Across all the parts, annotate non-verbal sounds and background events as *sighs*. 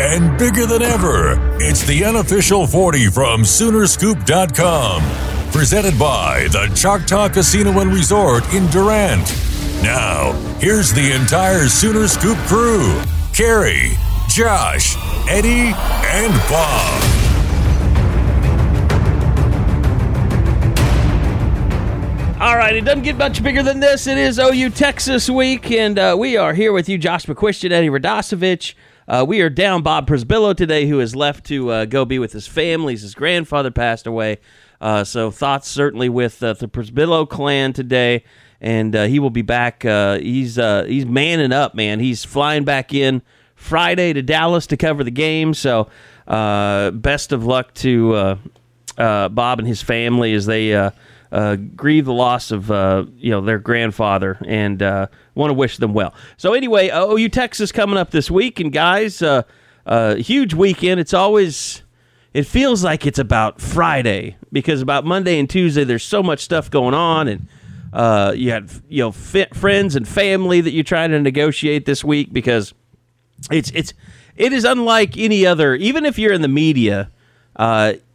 And bigger than ever. It's the unofficial 40 from Soonerscoop.com. Presented by the Choctaw Casino and Resort in Durant. Now, here's the entire Sooner Scoop crew Carey, Josh, Eddie, and Bob. All right, it doesn't get much bigger than this. It is OU Texas week, and uh, we are here with you, Josh McCuistion, Eddie Radosevich. Uh, we are down Bob Przybylo today, who has left to uh, go be with his family. His grandfather passed away. Uh, so thoughts certainly with uh, the Przybylo clan today, and uh, he will be back. Uh, he's he's manning up, man. He's flying back in Friday to Dallas to cover the game. So best of luck to Bob and his family as they uh, grieve the loss of uh, you know their grandfather, and uh, want to wish them well. So anyway, uh, OU Texas coming up this week, and guys, uh, uh, huge weekend. It's always it feels like it's about Friday because about Monday and Tuesday there's so much stuff going on, and uh, you had you know friends and family that you're trying to negotiate this week because it's it's it is unlike any other. Even if you're in the media,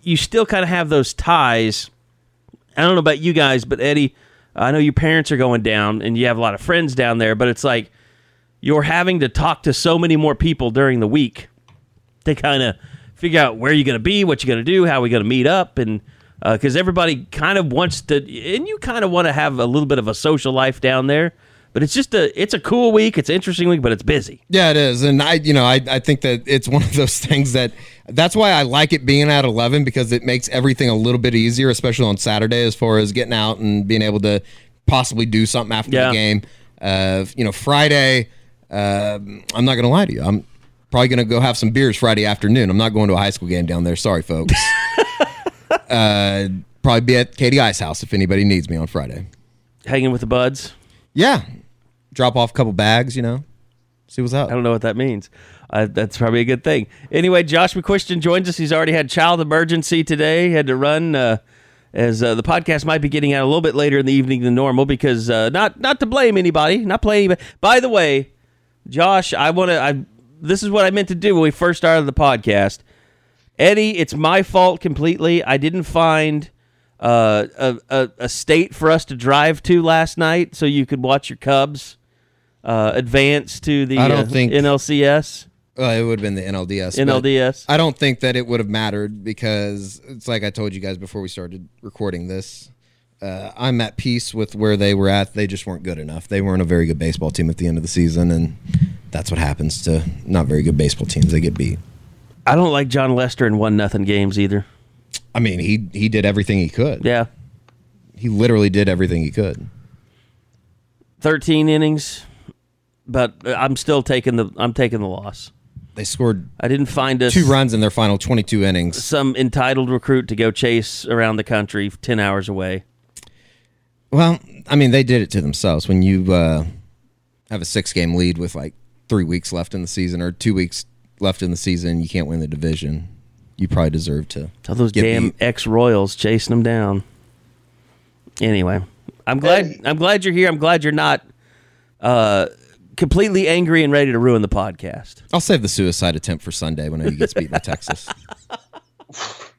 you still kind of have those ties. I don't know about you guys, but Eddie, I know your parents are going down, and you have a lot of friends down there. But it's like you're having to talk to so many more people during the week to kind of figure out where you're going to be, what you're going to do, how we're going to meet up, and uh, because everybody kind of wants to, and you kind of want to have a little bit of a social life down there. But it's just a, it's a cool week. It's an interesting week, but it's busy. Yeah, it is, and I, you know, I, I think that it's one of those *laughs* things that that's why I like it being at eleven because it makes everything a little bit easier, especially on Saturday, as far as getting out and being able to possibly do something after Yeah. the game. Uh, you know, Friday, uh, I'm not going to lie to you, I'm probably going to go have some beers Friday afternoon. I'm not going to a high school game down there. Sorry, folks. *laughs* uh, probably be at Katy Ice House if anybody needs me on Friday. Hanging with the buds. Yeah, drop off a couple bags. You know, see what's up. I don't know what that means. Uh, that's probably a good thing. Anyway, Josh McCuistion joins us. He's already had child emergency today. He Had to run uh, as uh, the podcast might be getting out a little bit later in the evening than normal because uh, not not to blame anybody, not blame anybody. By the way, Josh, I want to. I this is what I meant to do when we first started the podcast. Eddie, it's my fault completely. I didn't find uh, a, a a state for us to drive to last night so you could watch your Cubs uh, advance to the I don't uh, think- NLCS. Uh, it would have been the NLDS. NLDS. I don't think that it would have mattered because it's like I told you guys before we started recording this. Uh, I'm at peace with where they were at. They just weren't good enough. They weren't a very good baseball team at the end of the season, and that's what happens to not very good baseball teams. They get beat. I don't like Jon Lester in one nothing games either. I mean, he he did everything he could. Yeah, He literally did everything he could. thirteen innings, but I'm still taking the I'm taking the loss. They scored I didn't find us two runs in their final 22 innings. some entitled recruit to go chase around the country ten hours away. Well, I mean, they did it to themselves. When you uh, have a six game lead with like three weeks left in the season or two weeks left in the season, you can't win the division. You probably deserve to. All those get damn ex Royals chasing them down. Anyway, I'm glad I'm glad you're here. I'm glad you're not uh, completely angry and ready to ruin the podcast. I'll save the suicide attempt for Sunday when he gets beat by Texas. *laughs*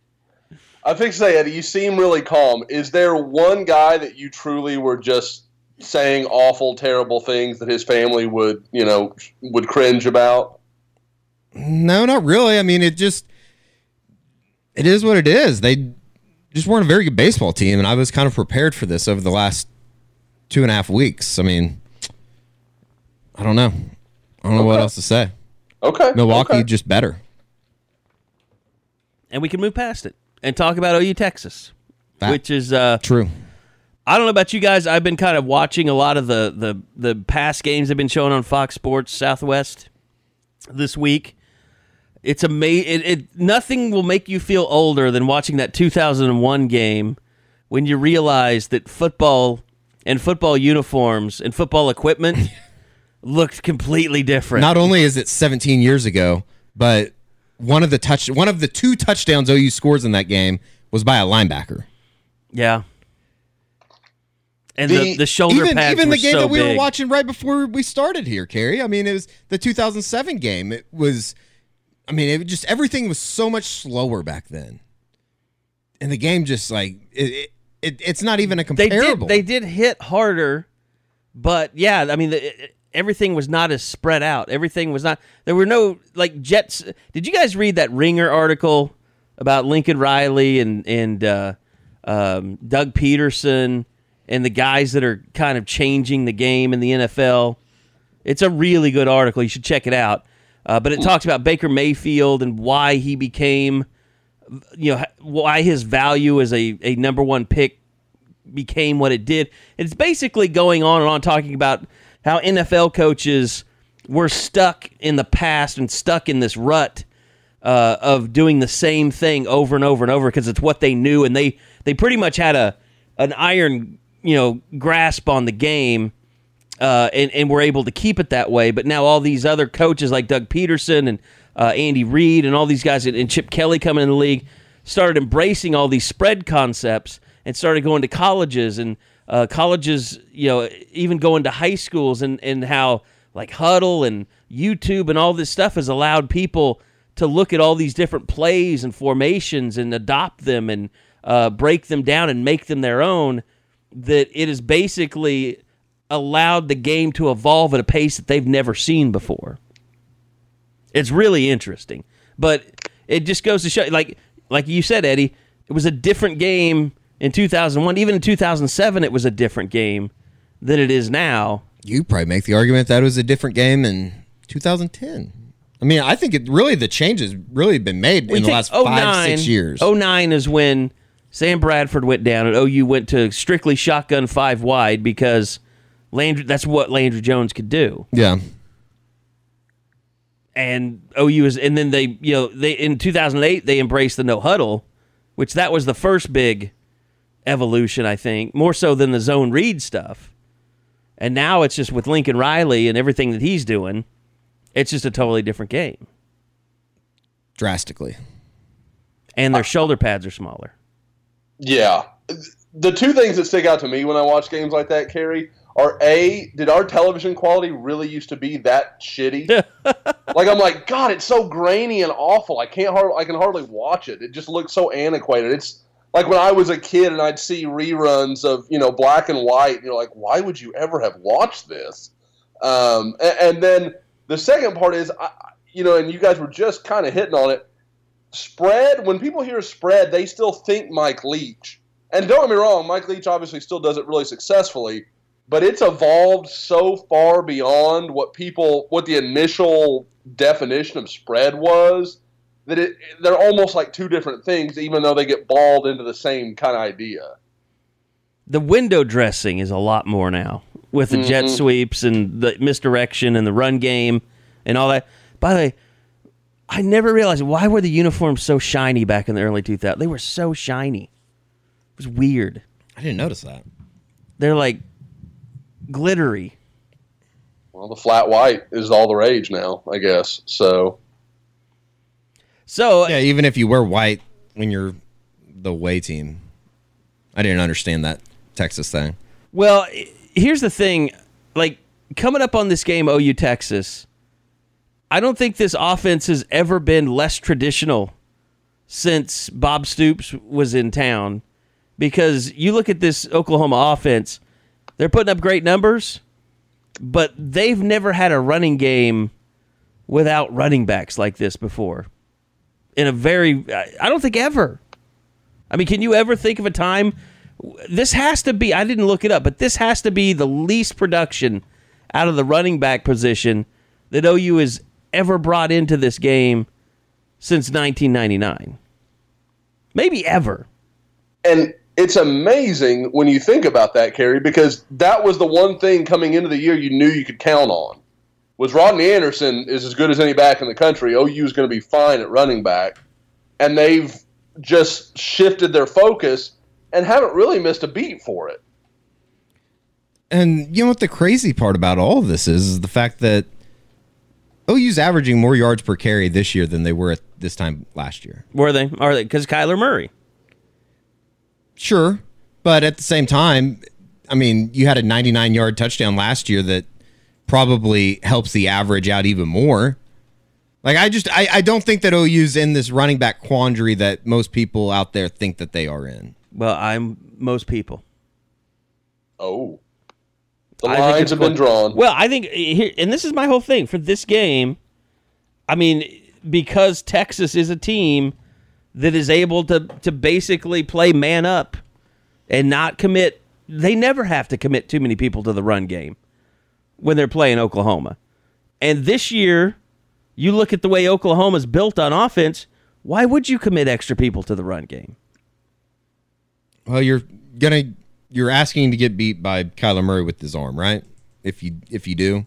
I think say Eddie, you seem really calm. Is there one guy that you truly were just saying awful, terrible things that his family would, you know, would cringe about? No, not really. I mean, it just it is what it is. They just weren't a very good baseball team, and I was kind of prepared for this over the last two and a half weeks. I mean, I don't know. I don't know what else to say. Okay. Milwaukee okay. just better. and we can move past it and talk about OU Texas, That- which is uh, True. I don't know about you guys. I've been kind of watching a lot of the the the past games they've been shown on Fox Sports Southwest this week. It's amazing. It, it nothing will make you feel older than watching that 2001 game when you realize that football and football uniforms and football equipment *laughs* looked completely different. Not only is it 17 years ago, but one of the touch one of the two touchdowns OU scores in that game was by a linebacker. yeah. And the, The- the shoulder even pads even the game so that we big. were watching right before we started here, Carey. I mean, it was the 2007 game. It was, I mean, it just everything was so much slower back then, and the game just like it. it, it it's not even a they comparable. did they did hit harder, but yeah, I mean it- everything was not as spread out. Everything was not. There were no like Jets. Did you guys read that Ringer article about Lincoln Riley and and uh, um, Doug Pederson and the guys that are kind of changing the game in the NFL? It's a really good article. You should check it out. Uh, but it talks about Baker Mayfield and why he became, you know, why his value as a, a number one pick became what it did. It's basically going on and on talking about how NFL coaches were stuck in the past and stuck in this rut uh, of doing the same thing over and over and over because it's what they knew and they they pretty much had a an iron you know grasp on the game uh, and and were able to keep it that way. But now all these other coaches like Doug Pederson and uh, Andy Reid and all these guys and, and Chip Kelly coming in the league started embracing all these spread concepts and started going to colleges and uh, colleges, you know, even going to high schools and and how like Hudl and YouTube and all this stuff has allowed people to look at all these different plays and formations and adopt them and uh, break them down and make them their own. That it has basically allowed the game to evolve at a pace that they've never seen before. It's really interesting, but it just goes to show, like like you said, Eddie, it was a different game in 2001. Even in 2007, it was a different game than it is now. you probably make the argument that it was a different game in 2010. I mean, I think it really the changes really been made in the last oh five six years. 09 is when Sam Bradford went down and OU went to strictly shotgun five wide because Landry. That's what Landry Jones could do. yeah, and OU is, and then they, you know, they in 2008 they embraced the no huddle, which that was the first big evolution, I think, more so than the zone read stuff. And now it's just with Lincoln Riley and everything that he's doing, it's just a totally different game. drastically. And their uh, shoulder pads are smaller. Yeah. The two things that stick out to me when I watch games like that, Carey, are A, did our television quality really used to be that shitty? *laughs* like I'm like, God, it's so grainy and awful. I can't hardly I can hardly watch it. It just looks so antiquated. It's like when I was a kid and I'd see reruns of, you know, black and white, and you're like, why would you ever have watched this? Um, and, and then the second part is, I, you know, and you guys were just kind of hitting on it. Spread, when people hear spread, they still think Mike Leach. And don't get me wrong, Mike Leach obviously still does it really successfully, but it's evolved so far beyond what people, what the initial definition of spread was, that it, they're almost like two different things, even though they get balled into the same kind of idea. The window dressing is a lot more now with the jet mm-hmm. sweeps and the misdirection and the run game and all that. By the way, I never realized why were the uniforms so shiny back in the early 2000s. They were so shiny. It was weird. I didn't notice that. They're like glittery. Well, the flat white is all the rage now, I guess. So, So Yeah, even if you wear white when you're the way team, I didn't understand that Texas thing. Well, here's the thing. Like, coming up on this game, OU Texas, I don't think this offense has ever been less traditional since Bob Stoops was in town. Because you look at this Oklahoma offense, they're putting up great numbers, but they've never had a running game without running backs like this before. In a very, I- don't think ever. I mean, can you ever think of a time? This has to be, I didn't look it up, but this has to be the least production out of the running back position that OU has ever brought into this game since 1999. Maybe ever. And it's amazing when you think about that, Carey, because that was the one thing coming into the year you knew you could count on. Was Rodney Anderson is as good as any back in the country. OU is going to be fine at running back, and they've just shifted their focus and haven't really missed a beat for it. And you know what the crazy part about all of this is, is the fact that OU's averaging more yards per carry this year than they were at this time last year. Were they? Are they? Because Kyler Murray. Sure, but at the same time, I mean, you had a 99 yard touchdown last year that probably helps the average out even more. Like I just I, I don't think that OU's in this running back quandary that most people out there think that they are in. Well, I'm most people. Oh. The I lines have been going- drawn. Well, I think eh, here, and this is my whole thing for this game. I mean, because Texas is a team that is able to to basically play man up and not commit. They never have to commit too many people to the run game when they're playing Oklahoma. And this year, you look at the way Oklahoma's built on offense. Why would you commit extra people to the run game? Well, you're gonna you're asking to get beat by Kyler Murray with his arm, right? If you if you do,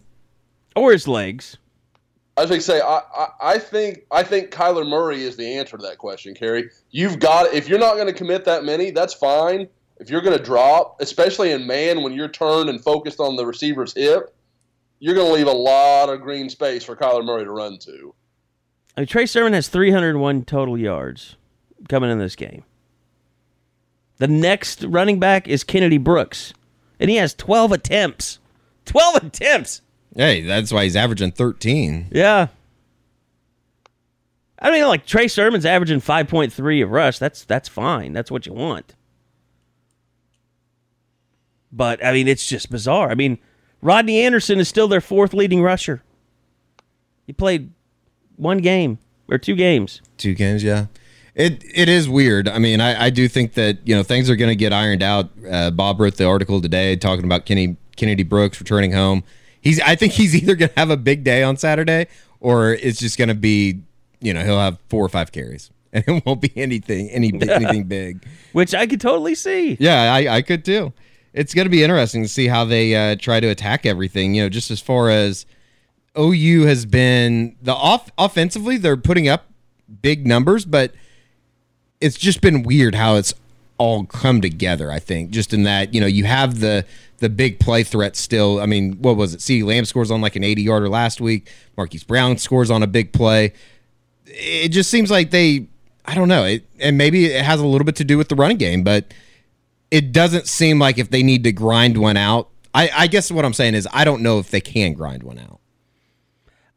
Or his legs? I was going to say, I, I, I think I think Kyler Murray is the answer to that question, Carey. You've got if you're not going to commit that many, that's fine. If you're going to drop, especially in man, when you're turned and focused on the receiver's hip, you're going to leave a lot of green space for Kyler Murray to run to. I mean, Trey Sermon has 301 total yards coming in this game. The next running back is Kennedy Brooks, and he has 12 attempts. 12 attempts. hey, that's why he's averaging 13. Yeah. I mean, like Trey Sermon's averaging 5.3 of rush. That's that's fine. That's what you want. But I mean, it's just bizarre. I mean, Rodney Anderson is still their fourth leading rusher. He played one game or two games. Two games, yeah. It it is weird. I mean, I, I do think that you know things are going to get ironed out. Uh, Bob wrote the article today talking about Kenny Kennedy Brooks returning home. He's I think he's *laughs* either going to have a big day on Saturday or it's just going to be you know he'll have four or five carries *laughs* and it won't be anything any anything *laughs* big. which I could totally see. Yeah, I, I could too. It's going to be interesting to see how they uh, try to attack everything. You know, just as far as OU has been the off offensively, they're putting up big numbers, but it's just been weird how it's all come together. I think just in that you know you have the the big play threat still. I mean, what was it? C. Lamb scores on like an eighty yarder last week. Marquise Brown scores on a big play. It just seems like they. I don't know. It, and maybe it has a little bit to do with the running game, but it doesn't seem like if they need to grind one out. I, I guess what I'm saying is I don't know if they can grind one out.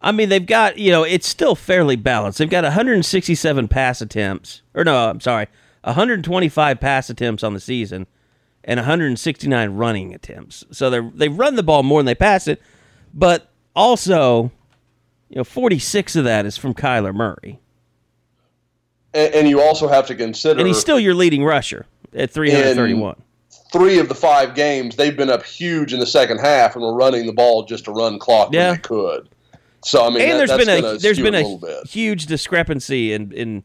I mean, they've got, you know, it's still fairly balanced. They've got 167 pass attempts, or no, I'm sorry, 125 pass attempts on the season and 169 running attempts. So they're, they've run the ball more than they pass it, but also, you know, 46 of that is from Kyler Murray. And, and you also have to consider And he's still your leading rusher at 331. three of the five games they've been up huge in the second half and were running the ball just to run clock Yeah. when they could. So I mean, and that- there's that's been a gonna there's skew been a, a huge discrepancy in in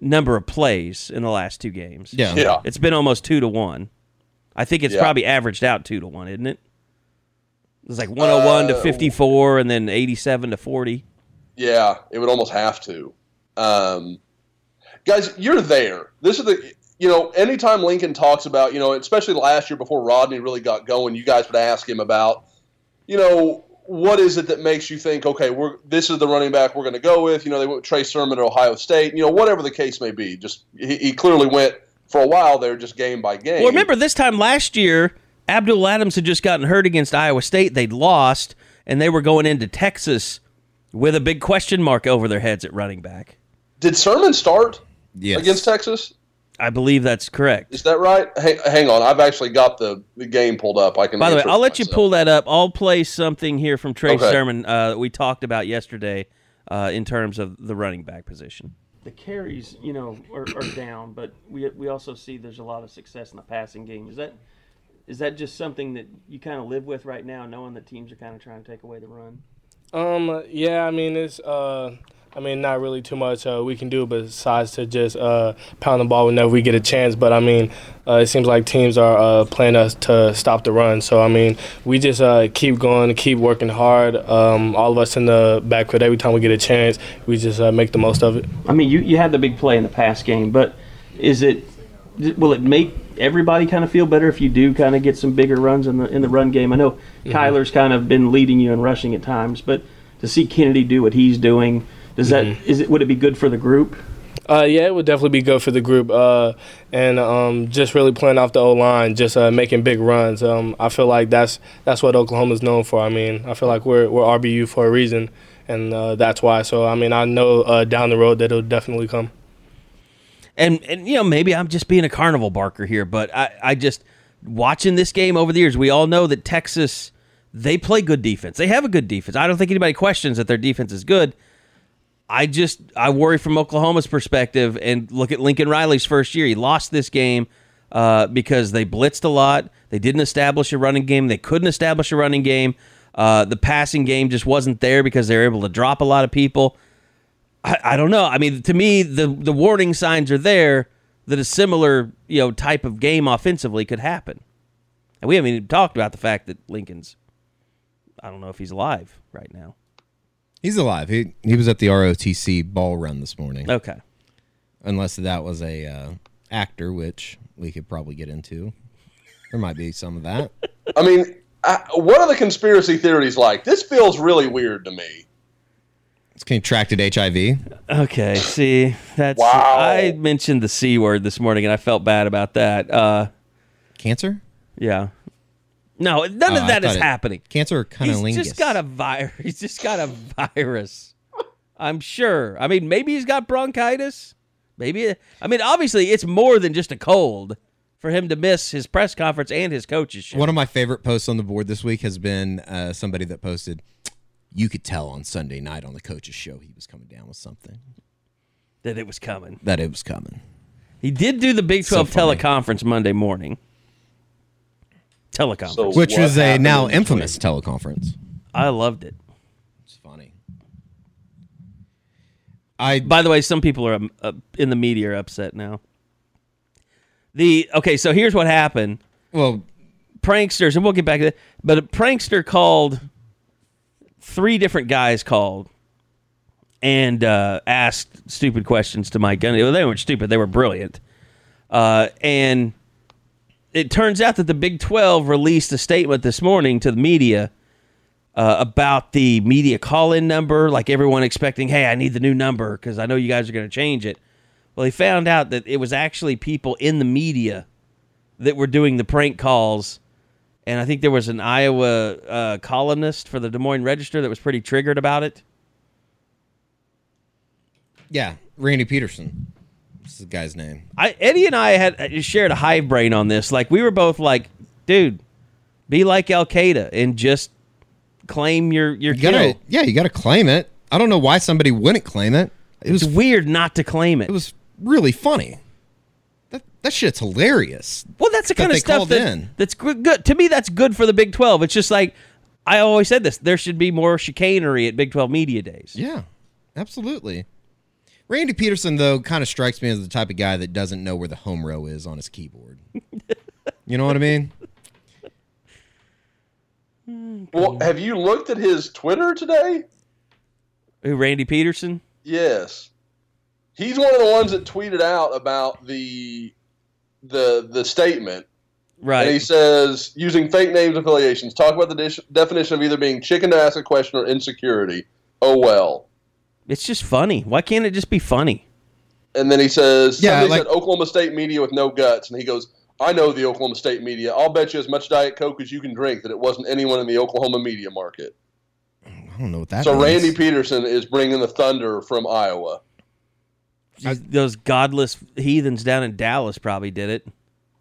number of plays in the last two games. Yeah. Yeah, It's been almost two to one. I think it's Yeah. probably averaged out two to one, isn't it? It's like 101 to Uh, 54 and then 87 to 40. yeah, it would almost have to. Um, guys, you're there. This is the you know, anytime Lincoln talks about you know, especially last year before Rodney really got going, you guys would ask him about you know what is it that makes you think okay, we're this is the running back we're going to go with. You know, they went with Trey Sermon at Ohio State. You know, whatever the case may be, just he, he clearly went for a while there, just game by game. Well, remember this time last year, Abdul Adams had just gotten hurt against Iowa State. They'd lost, and they were going into Texas with a big question mark over their heads at running back. Did Sermon start Yes. against Texas? I believe that's correct. Is that right? Hang, hang on, I've actually got the, the game pulled up. I can. By the way, I'll let you pull that up. I'll play something here from Trey Okay. Sermon uh, that we talked about yesterday uh, in terms of the running back position. The carries, you know, are, are *coughs* down, but we we also see there's a lot of success in the passing game. Is that is that just something that you kind of live with right now, knowing that teams are kind of trying to take away the run? Um, yeah, I mean it's uh, I mean not really too much uh, we can do besides to just uh, pound the ball whenever we get a chance. But I mean, uh, it seems like teams are uh, playing us to stop the run. So I mean, we just uh, keep going, keep working hard. Um, all of us in the backfield, every time we get a chance, we just uh, make the most of it. I mean, you, you had the big play in the pass game, but is it will it make everybody kind of feel better if you do kind of get some bigger runs in the in the run game? I know Kyler's kind of been leading you in rushing at times, but to see Kennedy do what he's doing, does that is it would it be good for the group? Uh, yeah, it would definitely be good for the group, uh, and um, just really playing off the O line, just uh, making big runs. Um, I feel like that's that's what Oklahoma's known for. I mean, I feel like we're we're RBU for a reason, and uh, that's why. So I mean, I know uh, down the road that it'll definitely come. And and you know maybe I'm just being a carnival barker here, but I I just watching this game over the years, we all know that Texas they play good defense. They have a good defense. I don't think anybody questions that their defense is good. I just I worry from Oklahoma's perspective and look at Lincoln Riley's first year. He lost this game uh, because they blitzed a lot. They didn't establish a running game. They couldn't establish a running game. Uh, the passing game just wasn't there because they were able to drop a lot of people. I, I don't know. I mean, to me, the the warning signs are there that a similar you know type of game offensively could happen. And we haven't even talked about the fact that Lincoln's. I don't know if he's alive right now. He's alive. He he was at the ROTC ball run this morning. Okay. Unless that was a uh, actor, which we could probably get into. There might be some of that. *laughs* I mean, I, what are the conspiracy theories like? This feels really weird to me. It's contracted HIV. Okay, see, that's Wow. I mentioned the c word this morning, and I felt bad about that. Uh, Cancer? yeah, no, none Oh, of that is it- happening. Cancer or He's cunnilingus? just got a virus. *laughs* He's just got a virus. I'm sure. I mean, maybe he's got bronchitis. Maybe. I mean, obviously, it's more than just a cold for him to miss his press conference and his coach's show. One of my favorite posts on the board this week has been uh, somebody that posted, "You could tell on Sunday night on the coach's show he was coming down with something. that it was coming. That it was coming." He did do the Big 12 funny. teleconference Monday morning. Teleconference. So- Which What was a now in between? infamous teleconference. I loved it. It's funny. I By the way, some people are um, uh, in the media are upset now. The okay, so here's what happened. well, Pranksters, and we'll get back to that. But a prankster called. Three different guys called and uh, asked stupid questions to Mike Gundy. Well, they weren't stupid; they were brilliant. Uh, and it turns out that the Big Twelve released a statement this morning to the media uh, about the media call-in number, like everyone expecting, "Hey, I need the new number because I know you guys are going to change it." Well, they found out that it was actually people in the media that were doing the prank calls, and I think there was an Iowa uh, columnist for the Des Moines Register that was pretty triggered about it. yeah, Randy Peterson. This is the guy's name. I Eddie and I had uh, shared a hive brain on this. Like we were both like, "Dude, be like Al Qaeda and just claim your your You gotta, yeah, you got to claim it. I don't know why somebody wouldn't claim it. It was It's weird not to claim it. it was really funny. That that shit's hilarious. Well, that's the that kind of stuff that, in. that's good, good. To me, that's good for the Big 12. It's just like, I always said this there should be more chicanery at Big 12 Media Days. Yeah, absolutely. Randy Peterson though kind of strikes me as the type of guy that doesn't know where the home row is on his keyboard. *laughs* you know what I mean? Well, have you looked at his Twitter today? Who, Randy Peterson? Yes. He's one of the ones that tweeted out about the the the statement. Right. And he says, using fake names affiliations, talk about the dish, definition of either being chicken to ask a question or insecurity. Oh well. It's just funny. Why can't it just be funny? And then he says, Yeah, somebody like- said Oklahoma State media with no guts. And he goes, I know the Oklahoma State media. I'll bet you as much Diet Coke as you can drink that it wasn't anyone in the Oklahoma media market. I don't know what that. so means. Randy Peterson is bringing the thunder from Iowa. Those godless heathens down in Dallas probably did it.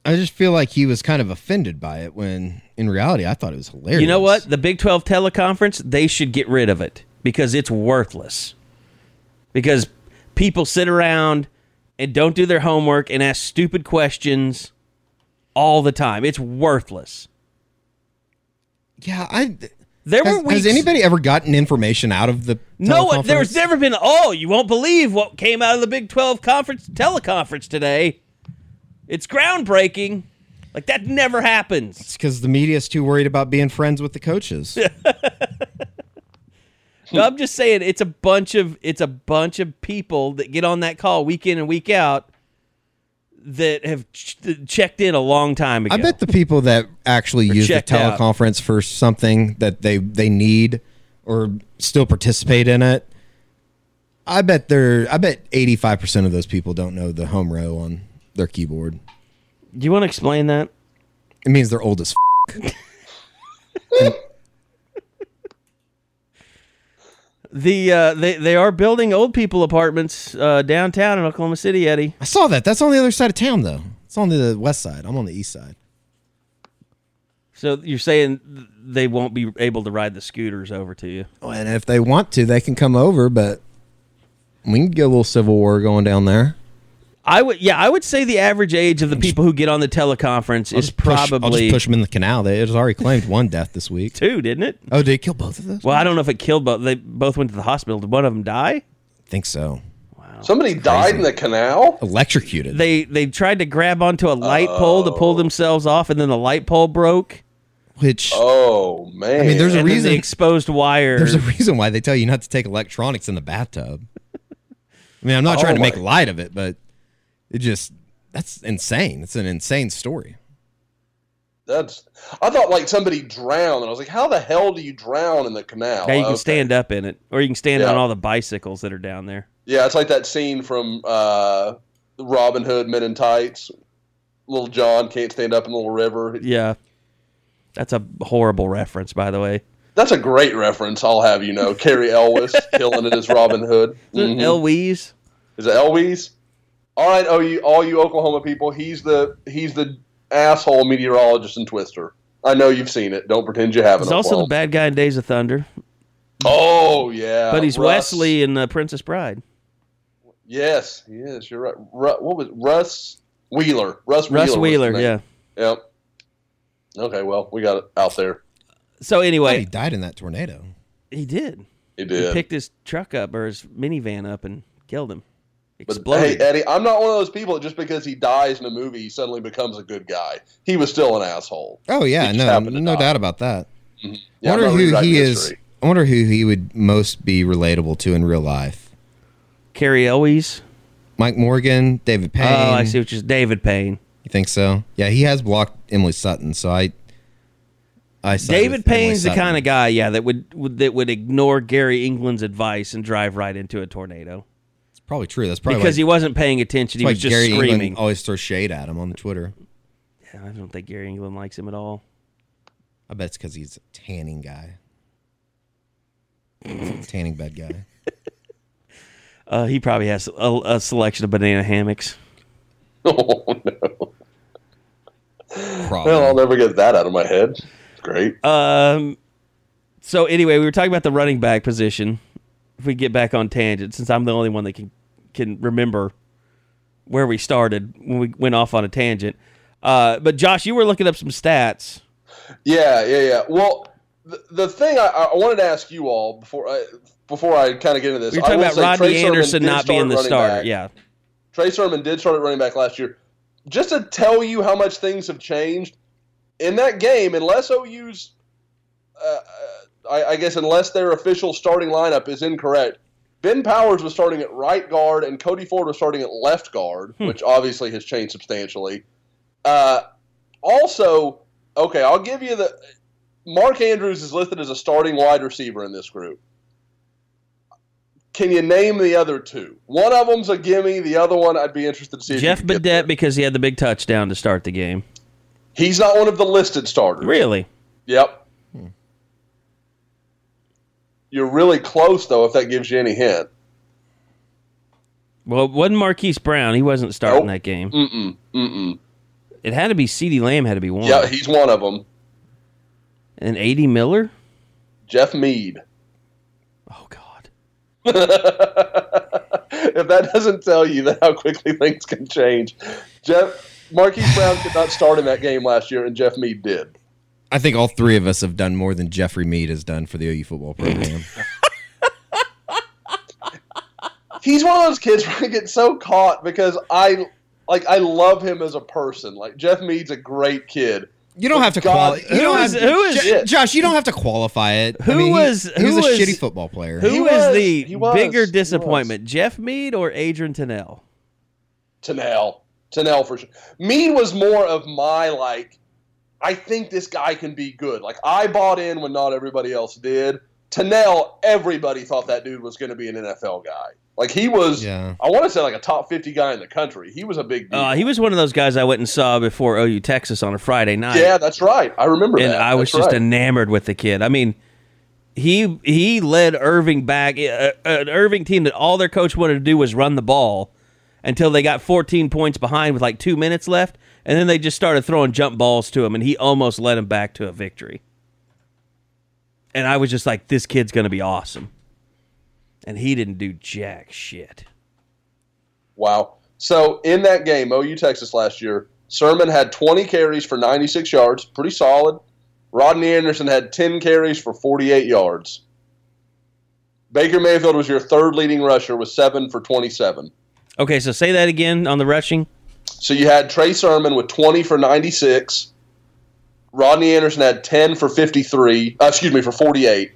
I just feel like he was kind of offended by it when in reality I thought it was hilarious. You know what? The Big 12 teleconference, they should get rid of it because it's worthless. Because people sit around and don't do their homework and ask stupid questions all the time. It's worthless. Yeah, I There Has, were weeks. has anybody ever gotten information out of the No, one- there was teleconference? never been. Oh, you won't believe what came out of the Big Twelve conference teleconference today. It's groundbreaking. Like that never happens. It's because the media is too worried about being friends with the coaches. *laughs* No, I'm just saying it's a bunch of it's a bunch of people that get on that call week in and week out that have ch- checked in a long time ago. I bet the people that actually Or use the checked out. teleconference for something that they they need or still participate in it. I bet they're. I bet eighty five percent of those people don't know the home row on their keyboard. Do you want to explain that? It means they're old as. *laughs* F- The uh, they they are building old people apartments uh, downtown in Oklahoma City, Eddie. I saw that. That's on the other side of town, though. It's on the west side. I'm on the east side. So you're saying they won't be able to ride the scooters over to you? Oh, and if they want to, they can come over. But we can get a little civil war going down there. I would, yeah, I would say the average age of the people who get on the teleconference is Just push- I'll probably just push them in the canal. They it has already claimed one death this week. two, didn't it? Oh, did it kill both of those? Well, I don't know if it killed both. They both went to the hospital. Did one of them die? I think so. Wow. Somebody died in the canal. Electrocuted. They they tried to grab onto a light pole to Oh. pull themselves off, and then the light pole broke. which Oh man! I mean, there's a and then reason. the exposed wire. There's a reason why they tell you not to take electronics in the bathtub. I mean, I'm not Oh trying to oh, make light of it, but it just that's insane. It's an insane story. That's. I thought like somebody drowned, and I was like, "How the hell do you drown in the canal?" yeah, you can Okay. stand up in it, or you can stand Yeah. on all the bicycles that are down there. Yeah, it's like that scene from uh, Robin Hood Men in Tights. Little John can't stand up in the little river. Yeah, that's a horrible reference, by the way. That's a great reference. I'll have you know. Cary Elwes *laughs* killing it as Robin Hood. Mhm. Elwes. Is it Elwes? All right, oh you all you Oklahoma people. He's the he's the asshole meteorologist in Twister. I know you've seen it. Don't pretend you haven't. He's also the bad guy in Days of Thunder, Oh yeah, but he's Russ. Wesley in uh, Princess Bride. Yes, he is. You're right. Ru- what was Russ Wheeler? Russ Wheeler. Russ was Wheeler, yeah. Yep. Okay, well, we got it out there. So anyway, He died in that tornado. he did. He did. He picked his truck up or his minivan up and killed him. But Exploded. hey, Eddie, I'm not one of those people just because he dies in a movie, he suddenly becomes a good guy. He was still an asshole. Oh yeah, no, no die. doubt about that. Mm-hmm. Yeah, I wonder who rewriting he is. history. I wonder who he would most be relatable to in real life. Cary Elwes. Mike Morgan, David Payne. Oh, I see, which is David Payne. You think so? Yeah, he has blocked Emily Sutton, so I. I David with Emily Payne's the kind of guy, yeah, that would, would that would ignore Gary England's advice and drive right into a tornado It's probably true. That's probably because why, he wasn't paying attention. He that's why was just Gary screaming. England always throws shade at him on the Twitter. Yeah, I don't think Gary England likes him at all. I bet it's because he's a tanning guy, tanning bed guy. *laughs* Uh, he probably has a, a selection of banana hammocks. *laughs* Oh no! Probably. Well, I'll never get that out of my head. Great. Um. So anyway, we were talking about the running back position. If we get back on tangent, since I'm the only one that can can remember where we started when we went off on a tangent. Uh, but Josh, you were looking up some stats. Yeah, yeah, yeah. Well, the, the thing I, I wanted to ask you all before I before I kind of get into this, we are talking about Rodney Trey Anderson not being the starter. back. Yeah. Trey Sermon did start at running back last year. Just to tell you how much things have changed in that game, unless OU's, uh, uh, I, I guess, unless their official starting lineup is incorrect, Ben Powers was starting at right guard and Cody Ford was starting at left guard, which obviously has changed substantially. Uh, also, okay, I'll give you the. Mark Andrews is listed as a starting wide receiver in this group. Can you name the other two? One of them's a gimme. The other one, I'd be interested to see. Jeff you could get there. Badet because he had the big touchdown to start the game. He's not one of the listed starters. Really? Yep. You're really close though, if that gives you any hint. Well, it wasn't Marquise Brown. He wasn't starting Nope. that game. Mm-mm. Mm-mm. It had to be CeeDee Lamb. Had to be one. Yeah, he's one of them. And A.D. Miller. Jeff Mead. Oh God. *laughs* if that doesn't tell you that how quickly things can change, Jeff Marquise Brown could not start in that game last year, and Jeff Mead did. I think all three of us have done more than Jeffrey Mead has done for the OU football program. *laughs* He's one of those kids where I get so caught because I like I love him as a person. Like Jeff Mead's a great kid. You don't have to God, qualify. who You don't is- have who is- J- Josh? You don't have to qualify it. I Who mean, he- was- He, was who a was- shitty football player. Who He is was, the was, bigger disappointment, Jeff Mead or Adrian Tennell? Tanel. Tanel for sure. Mead was more of my like, I think this guy can be good. Like I bought in when not everybody else did. Tanel, everybody thought that dude was going to be an NFL guy. Like he was, Yeah. I want to say like a top fifty guy in the country. He was a big deal. Uh, he was one of those guys I went and saw before OU Texas on a Friday night. yeah, that's right. I remember and that. I was That's just right. enamored with the kid. I mean, he he led Irving back, uh, an Irving team that all their coach wanted to do was run the ball until they got 14 points behind with like two minutes left, and then they just started throwing jump balls to him, and he almost led him back to a victory. And I was just like, this kid's going to be awesome. And he didn't do jack shit. Wow. So in that game, OU Texas last year, Sermon had 20 carries for 96 yards, pretty solid. Rodney Anderson had 10 carries for 48 yards. Baker Mayfield was your third leading rusher with seven for 27. Okay, so say that again on the rushing. So you had Trey Sermon with 20 for 96. Rodney Anderson had 10 for 53. Uh, excuse me, for 48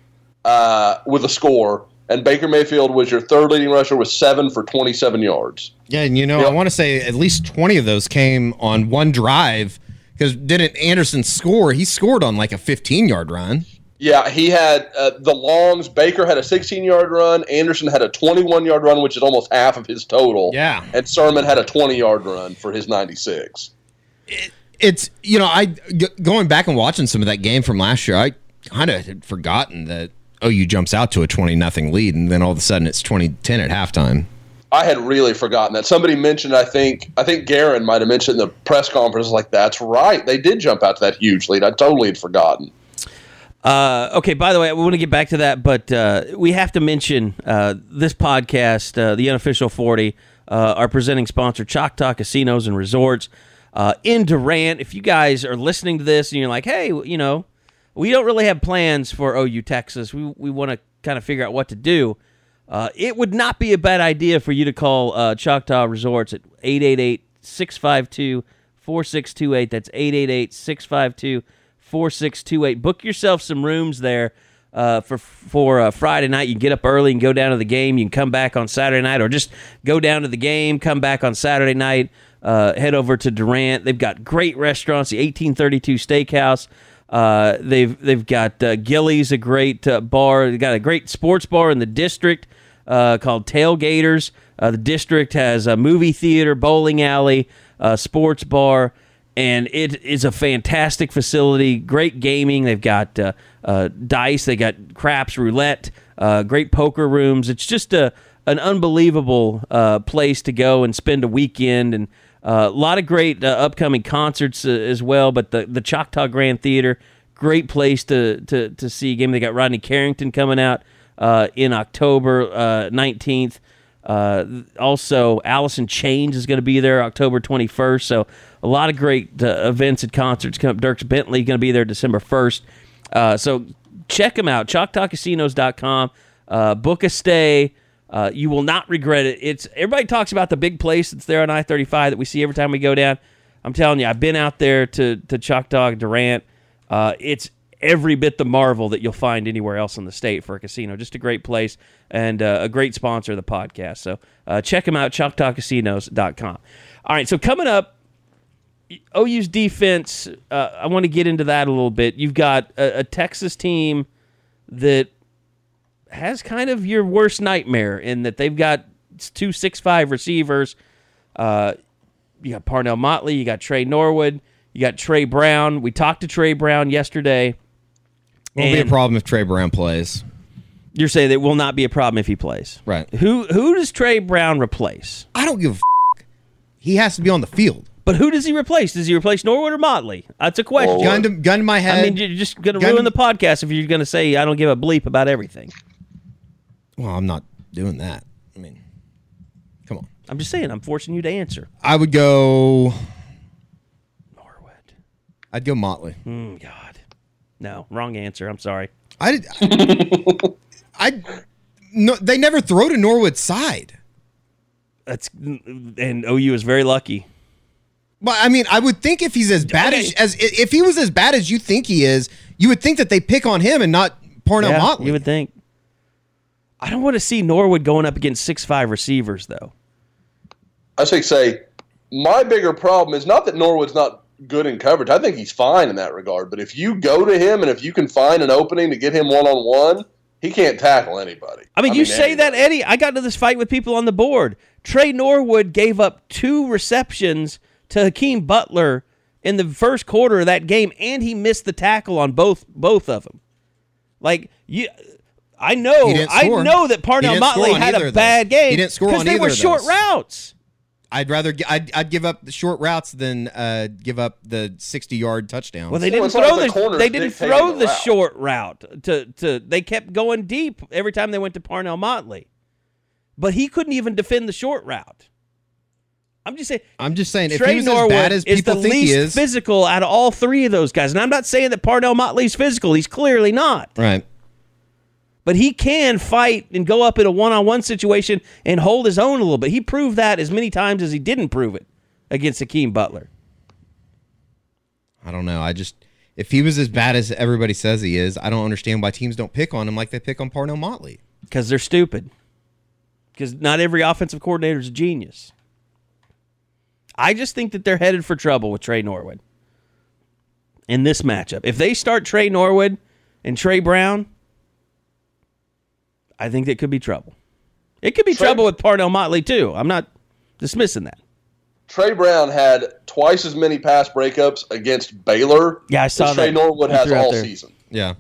uh, with a score. And Baker Mayfield was your third leading rusher with seven for 27 yards. Yeah, and you know, Yep. I want to say at least 20 of those came on one drive because didn't Anderson score? He scored on like a 15 yard run. Yeah, he had uh, the longs. Baker had a 16 yard run. Anderson had a 21 yard run, which is almost half of his total. Yeah. And Sermon had a 20 yard run for his 96. It's, you know, I g- going back and watching some of that game from last year, I kind of had forgotten that OU jumps out to a 20 nothing lead and then all of a sudden it's 20 10 at halftime. I had really forgotten that. Somebody mentioned, I think, I think Garen might have mentioned in the press conference, like, that's right. They did jump out to that huge lead. I totally had forgotten. Uh, okay, by the way, we want to get back to that, but uh, we have to mention uh, this podcast, uh, the unofficial 40, uh, our presenting sponsor, Choctaw Casinos and Resorts in Durant. If you guys are listening to this and you're like, hey, you know, we don't really have plans for OU Texas, we, we want to kind of figure out what to do. It would not be a bad idea for you to call Choctaw Resorts at 888 652 4628. That's 888 652 4628. Book yourself some rooms there uh, for for uh, Friday night. You can get up early and go down to the game. You can come back on Saturday night or just go down to the game, come back on Saturday night, uh, head over to Durant. They've got great restaurants, the 1832 Steakhouse. Uh, they've they've got uh, Gilley's, a great uh, bar. They've got a great sports bar in the district uh, called Tailgaters. Uh, the district has a movie theater, bowling alley, uh, sports bar, and it is a fantastic facility. Great gaming. They've got uh, uh, dice. They got craps, roulette, uh, great poker rooms. It's just a an unbelievable uh, place to go and spend a weekend and. Uh, a lot of great uh, upcoming concerts as well, but the the Choctaw Grand Theater, great place to to to see a game. They got Rodney Carrington coming out in October nineteenth. Also, Alice in Chains is going to be there October 21st. So, a lot of great uh, events and concerts come up. Dierks Bentley going to be there December 1st. Uh, so, check them out. ChoctawCasinos.com. Uh, book a stay. Uh, you will not regret it. It's everybody talks about the big place that's there on I thirty five that we see every time we go down. I'm telling you, I've been out there to to Choctaw Durant. Uh, it's every bit the marvel that you'll find anywhere else in the state for a casino. Just a great place and uh, a great sponsor of the podcast. So uh, check them out, ChoctawCasinos.com. All right, so coming up, OU's defense. Uh, I want to get into that a little bit. You've got a, a Texas team that has kind of your worst nightmare in that they've got two six five receivers. Uh, you got Parnell Motley, you got Tre Norwood, you got Tre Brown. We talked to Tre Brown yesterday. Won't be a problem if Tre Brown plays. You're saying that will not be a problem if he plays. Right. Who who does Tre Brown replace? I don't give a f- He has to be on the field. But who does he replace? Does he replace Norwood or Motley? That's a question. Gun to, gun to my head. I mean, you're just going to ruin the podcast if you're going to say I don't give a bleep about everything. well, I'm not doing that. I mean, come on. I'm just saying. I'm forcing you to answer. I would go. Norwood. I'd go Motley. Mm, God. No, wrong answer. I'm sorry. I, *laughs* I, no, they never throw to Norwood's side. That's and OU is very lucky. But I mean, I would think if he's as bad Okay. as, as if he was as bad as you think he is, you would think that they pick on him and not Parnell Yeah, Motley. you would think. I don't want to see Norwood going up against six five receivers though. I should say my bigger problem is not that Norwood's not good in coverage. I think he's fine in that regard. But if you go to him and if you can find an opening to get him one on one, he can't tackle anybody. I mean, you say that. Eddie. I got into this fight with people on the board. Tre Norwood gave up two receptions to Hakeem Butler in the first quarter of that game, and he missed the tackle on both both of them. Like you, I know, I know that Parnell Motley had a of those. bad game. He didn't score on they were short routes. I'd rather I'd, I'd give up the short routes than uh, give up the sixty yard touchdown. Well, they didn't it's throw like the, the they didn't throw the the route. short route to to they kept going deep every time they went to Parnell Motley. But he couldn't even defend the short route. I'm just saying I'm just saying if Tre he was Norwood as bad as is people the think least he is, physical out of all three of those guys. And I'm not saying that Parnell Motley's physical. He's clearly not. right? But he can fight and go up in a one-on-one situation and hold his own a little bit. He proved that as many times as he didn't prove it against Hakeem Butler. I don't know. I just if he was as bad as everybody says he is, I don't understand why teams don't pick on him like they pick on Parnell Motley. Because they're stupid. Because not every offensive coordinator is a genius. I just think that they're headed for trouble with Tre Norwood in this matchup. If they start Tre Norwood and Tre Brown, I think that could be trouble. It could be Tre- trouble with Parnell Motley too. I'm not dismissing that. Tre Brown had twice as many pass breakups against Baylor Yeah, I saw as Tre. Norwood has all there. season. Yeah,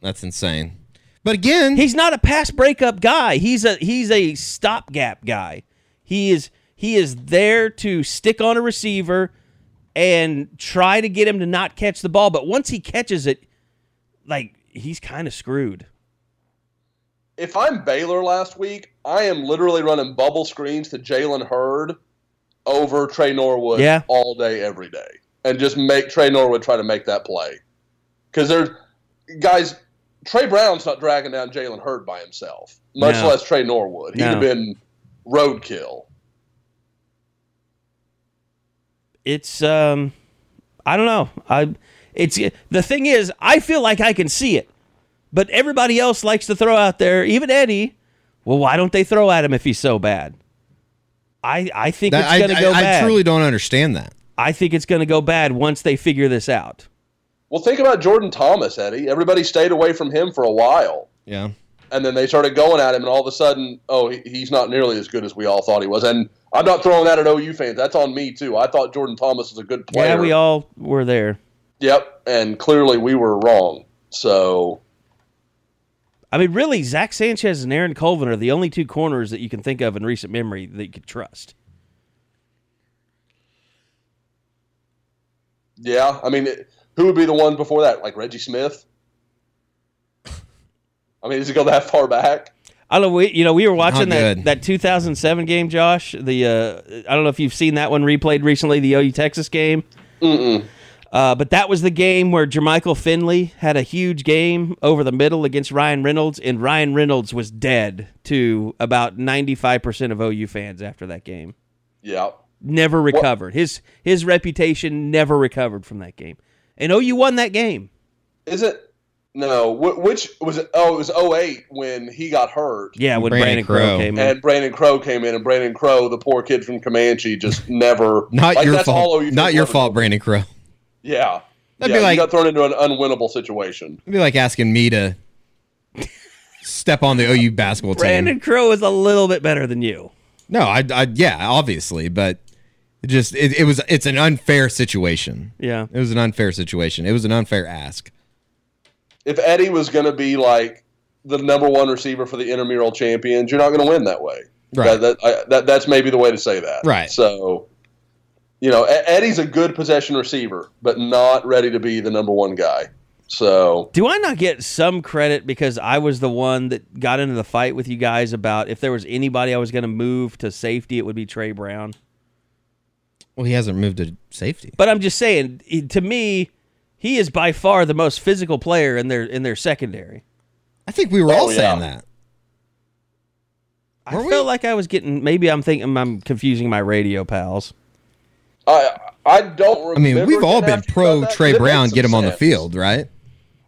that's insane. But again, He's not a pass breakup guy. He's a he's a stopgap guy. He is he is there to stick on a receiver and try to get him to not catch the ball. But once he catches it, like he's kind of screwed. If I'm Baylor last week, I am literally running bubble screens to Jalen Hurd over Tre Norwood Yeah. all day, every day, and just make Tre Norwood try to make that play. Because there's guys, Tre Brown's not dragging down Jalen Hurd by himself, much No. less Tre Norwood. He'd No. have been roadkill. It's um, I don't know. I it's the thing is, I feel like I can see it, but everybody else likes to throw out there, even Eddie. Well, why don't they throw at him if he's so bad? I I think that, it's going to go I, bad. I truly don't understand that. I think it's going to go bad once they figure this out. Well, think about Jordan Thomas, Eddie. Everybody stayed away from him for a while. Yeah, and then they started going at him, and all of a sudden, oh, he, he's not nearly as good as we all thought he was. And I'm not throwing that at OU fans. That's on me too. I thought Jordan Thomas was a good player. Yeah, we all were there. Yep, and clearly we were wrong. So I mean, really, Zach Sanchez and Aaron Colvin are the only two corners that you can think of in recent memory that you could trust. yeah, I mean, who would be the one before that? Like Reggie Smith. I mean, does it go that far back? I don't know. We, you know, we were watching Not that, good. that 2007 game, Josh. The uh, I don't know if you've seen that one replayed recently, the OU Texas game. Mm-mm. Uh, but that was the game where Jermichael Finley had a huge game over the middle against Ryan Reynolds, and Ryan Reynolds was dead to about 95% of OU fans after that game. Yeah. Never recovered. His his reputation never recovered from that game. And OU won that game. Is it? No. Which was it? Oh, it was 08 when he got hurt. Yeah, when Brandon Brandon, Crow Crow. came in. And Brandon Crow came in, and Brandon Crow, the poor kid from Comanche, just *laughs* never. not like, your that's all fault. OU Not your fault. Brandon Crow. Yeah. That'd yeah, be like- you got thrown into an unwinnable situation. It'd be like asking me to step on the OU basketball team. Brandon Crow is a little bit better than you. No, I, I, yeah, obviously, but it just it, it was it's an unfair situation. Yeah. It was an unfair situation. It was an unfair ask. If Eddie was going to be like the number one receiver for the intramural champions, you're not going to win that way. Right. That, that, I, that that's maybe the way to say that. Right. So, you know, Eddie's a good possession receiver, but not ready to be the number one guy. So Do I not get some credit because I was the one that got into the fight with you guys about if there was anybody I was going to move to safety, it would be Tre Brown. Well, he hasn't moved to safety. But I'm just saying, to me, he is by far the most physical player in their in their secondary. I think we were all Oh, saying yeah. that. I Were we? felt like I was getting. Maybe I'm thinking I'm confusing my radio pals. I I don't. I mean, we've all been pro Tre Brown, get him some on the field, right?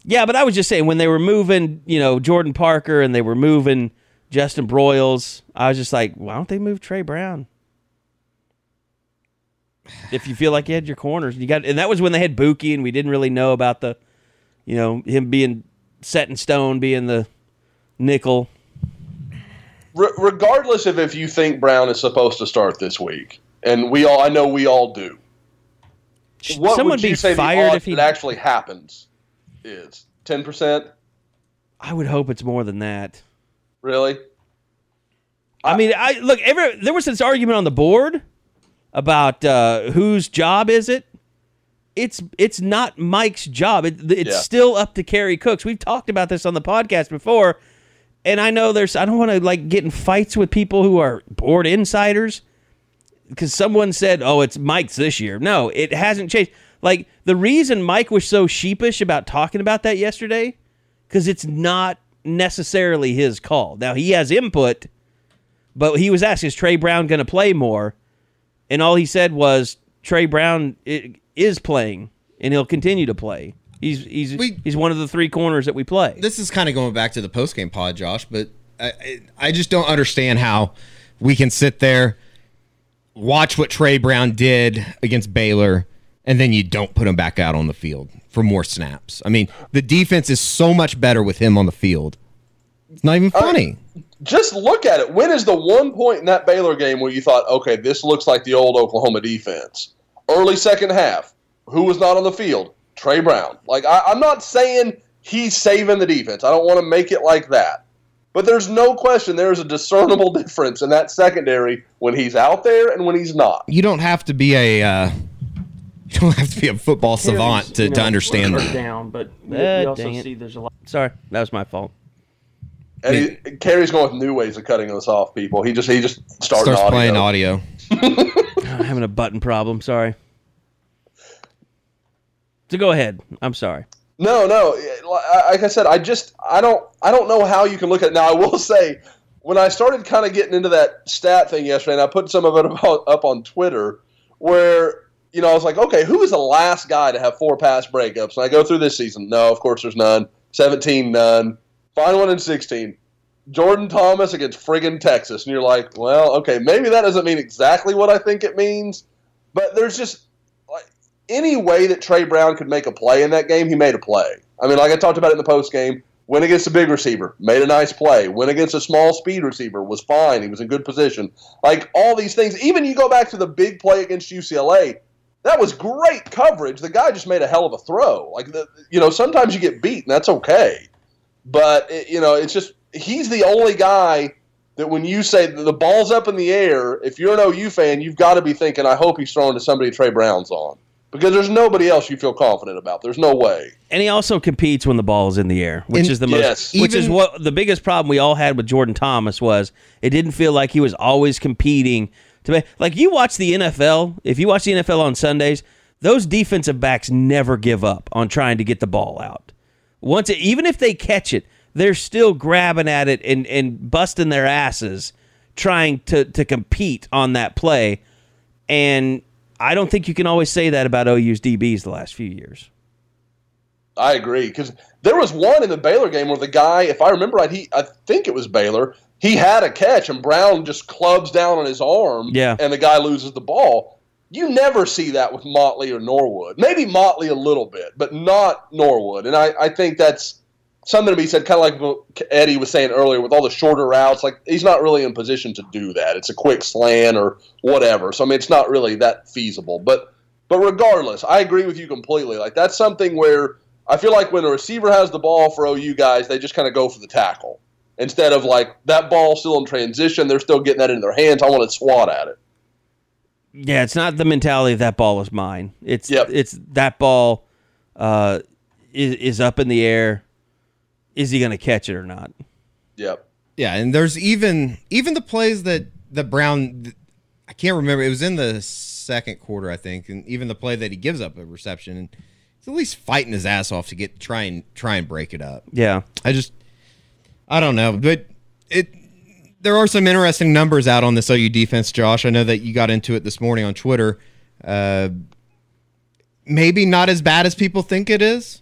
Yeah, but I was just saying when they were moving, you know, Jordan Parker and they were moving Justin Broyles, I was just like, why don't they move Tre Brown? If you feel like you had your corners, you got, and that was when they had Buki, and we didn't really know about the, you know, him being set in stone, being the nickel. Re- regardless of if you think Brown is supposed to start this week, and we all, I know we all do. What Someone would you say fired the odds if he. it actually happens? Is ten percent I would hope it's more than that. really? I mean, I look. Every there was this argument on the board about uh, whose job is it. It's it's not Mike's job. It, it's Yeah. still up to Kerry Cooks. We've talked about this on the podcast before, and I know there's. I don't want to like get in fights with people who are board insiders because someone said, "Oh, it's Mike's this year." No, it hasn't changed. Like the reason Mike was so sheepish about talking about that yesterday, because it's not necessarily his call. Now he has input, but he was asked, "Is Tre Brown going to play more?" And all he said was, "Tre Brown is playing, and he'll continue to play. He's he's We- he's one of the three corners that we play." This is kind of going back to the postgame pod, Josh, but I, I I just don't understand how we can sit there, watch what Tre Brown did against Baylor, and then you don't put him back out on the field for more snaps. I mean, the defense is so much better with him on the field. It's not even uh, funny. Just look at it. When is the one point in that Baylor game where you thought, okay, this looks like the old Oklahoma defense? Early second half. Who was not on the field? Tre Brown. Like I, I'm not saying he's saving the defense. I don't want to make it like that. But there's no question there is a discernible *laughs* difference in that secondary when he's out there and when he's not. you don't have to be a uh, you don't have to be a football savant to, to understand that. down, but we, Ah, we also see there's a lot. Sorry, that was my fault. And he, Carey's going with new ways of cutting us off, people. He just he just started Starts audio. playing audio. *laughs* I'm having a button problem. Sorry. So go ahead. I'm sorry. No, no. Like I said, I just I don't I don't know how you can look at it. Now I will say, when I started kind of getting into that stat thing yesterday, and I put some of it *laughs* about, up on Twitter, where you know I was like, okay, who was the last guy to have four pass breakups? And I go through this season. No, of course there's none. Seventeen, none. Final one in sixteen. Jordan Thomas against friggin' Texas, and you're like, well, okay, maybe that doesn't mean exactly what I think it means, but there's just like any way that Tre Brown could make a play in that game, he made a play. I mean, like I talked about it in the post game, went against a big receiver, made a nice play. Went against a small speed receiver, was fine. He was in good position. Like all these things. Even you go back to the big play against UCLA. That was great coverage. The guy just made a hell of a throw. Like the, you know, sometimes you get beat, and that's okay. But it, you know, it's just he's the only guy that when you say the ball's up in the air, if you're an OU fan, you've got to be thinking, I hope he's throwing to somebody Tre Brown's on. Because there's nobody else you feel confident about. There's no way. And he also competes when the ball is in the air, which And- is the most. Yes. Which is what the biggest problem we all had with Jordan Thomas was. It didn't feel like he was always competing to be like you watch the NFL. If you watch the NFL on Sundays, those defensive backs never give up on trying to get the ball out. Once, it, even if they catch it, they're still grabbing at it and and busting their asses trying to to compete on that play. And I don't think you can always say that about OU's DBs the last few years. I agree because there was one in the Baylor game where the guy, if I remember right, he I think it was Baylor. He had a catch and Brown just clubs down on his arm, Yeah. and the guy loses the ball. You never see that with Motley or Norwood. Maybe Motley a little bit, but not Norwood. And I, I think that's something to be said, kind of like Eddie was saying earlier with all the shorter routes. Like he's not really in position to do that. It's a quick slant or whatever. So I mean, it's not really that feasible. But but regardless, I agree with you completely. Like that's something where I feel like when a receiver has the ball for OU guys, they just kind of go for the tackle instead of like that ball still in transition. They're still getting that in their hands. I want to swat at it. Yeah, it's not the mentality of that ball is mine. It's Yep. it's that ball uh, is is up in the air. Is he going to catch it or not? Yep. Yeah, and there's even even the plays that that Brown I can't remember. It was in the second quarter, I think, and even the play that he gives up a reception. And he's at least fighting his ass off to get try and try and break it up. Yeah. I just I don't know, but it there are some interesting numbers out on this OU defense, Josh. I know that you got into it this morning on Twitter. Uh, maybe not as bad as people think it is.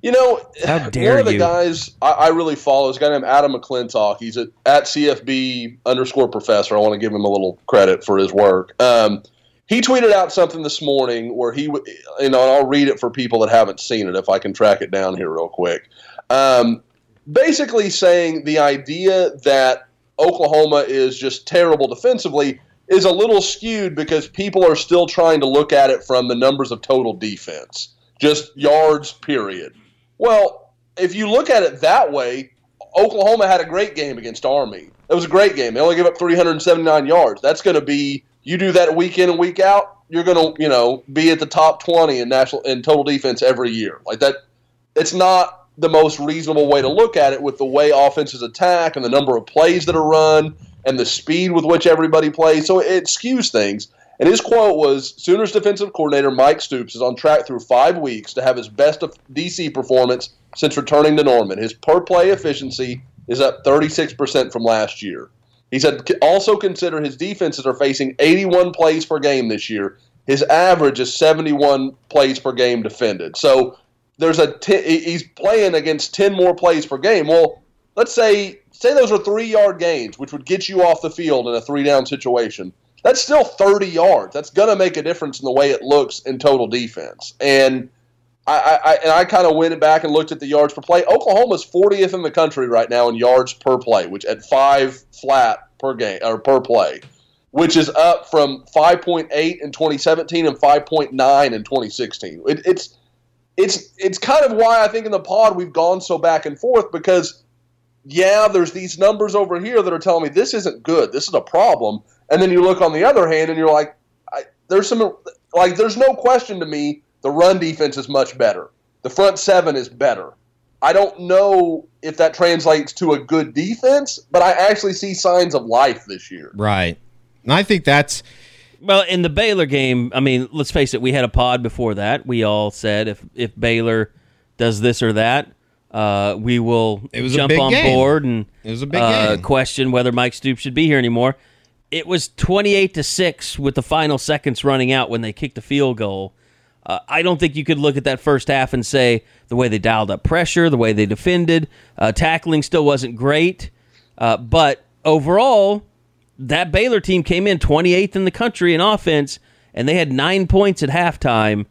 You know, dare one of the you. guys I, I really follow is a guy named Adam McClintock. He's at, at CFB underscore professor. I want to give him a little credit for his work. Um, he tweeted out something this morning where he, you know, and I'll read it for people that haven't seen it if I can track it down here real quick. Um, basically saying the idea that Oklahoma is just terrible defensively is a little skewed because people are still trying to look at it from the numbers of total defense, just yards, period. Well, if you look at it that way, Oklahoma had a great game against Army. It was a great game. They only gave up 379 yards. That's going to be you do that week in and week out, you're going to, you know, be at the top 20 in national in total defense every year. Like that it's not the most reasonable way to look at it with the way offenses attack and the number of plays that are run and the speed with which everybody plays. So it skews things. And his quote was Sooners defensive coordinator Mike Stoops is on track through five weeks to have his best DC performance since returning to Norman. His per play efficiency is up 36% from last year. He said also consider his defenses are facing 81 plays per game this year. His average is 71 plays per game defended. So there's a he's playing against 10 more plays per game. Well, let's say say those are 3-yard gains, which would get you off the field in a 3-down situation. That's still 30 yards. That's going to make a difference in the way it looks in total defense. And I, I and I kind of went back and looked at the yards per play. Oklahoma's 40th in the country right now in yards per play, which at 5 flat per game or per play, which is up from 5.8 in 2017 and 5.9 in 2016. It, it's it's it's kind of why I think in the pod we've gone so back and forth because yeah, there's these numbers over here that are telling me this isn't good. This is a problem. And then you look on the other hand and you're like, I, there's some like there's no question to me the run defense is much better. The front seven is better. I don't know if that translates to a good defense, but I actually see signs of life this year. Right. And I think that's Well, in the Baylor game, I mean, let's face it, we had a pod before that. We all said if if Baylor does this or that, uh, we will It was a jump big on game. board and It was a big uh, question whether Mike Stoops should be here anymore. It was twenty eight to six with the final seconds running out when they kicked the field goal. Uh, I don't think you could look at that first half and say the way they dialed up pressure, the way they defended, uh, tackling still wasn't great, uh, but overall that Baylor team came in 28th in the country in offense, and they had nine points at halftime.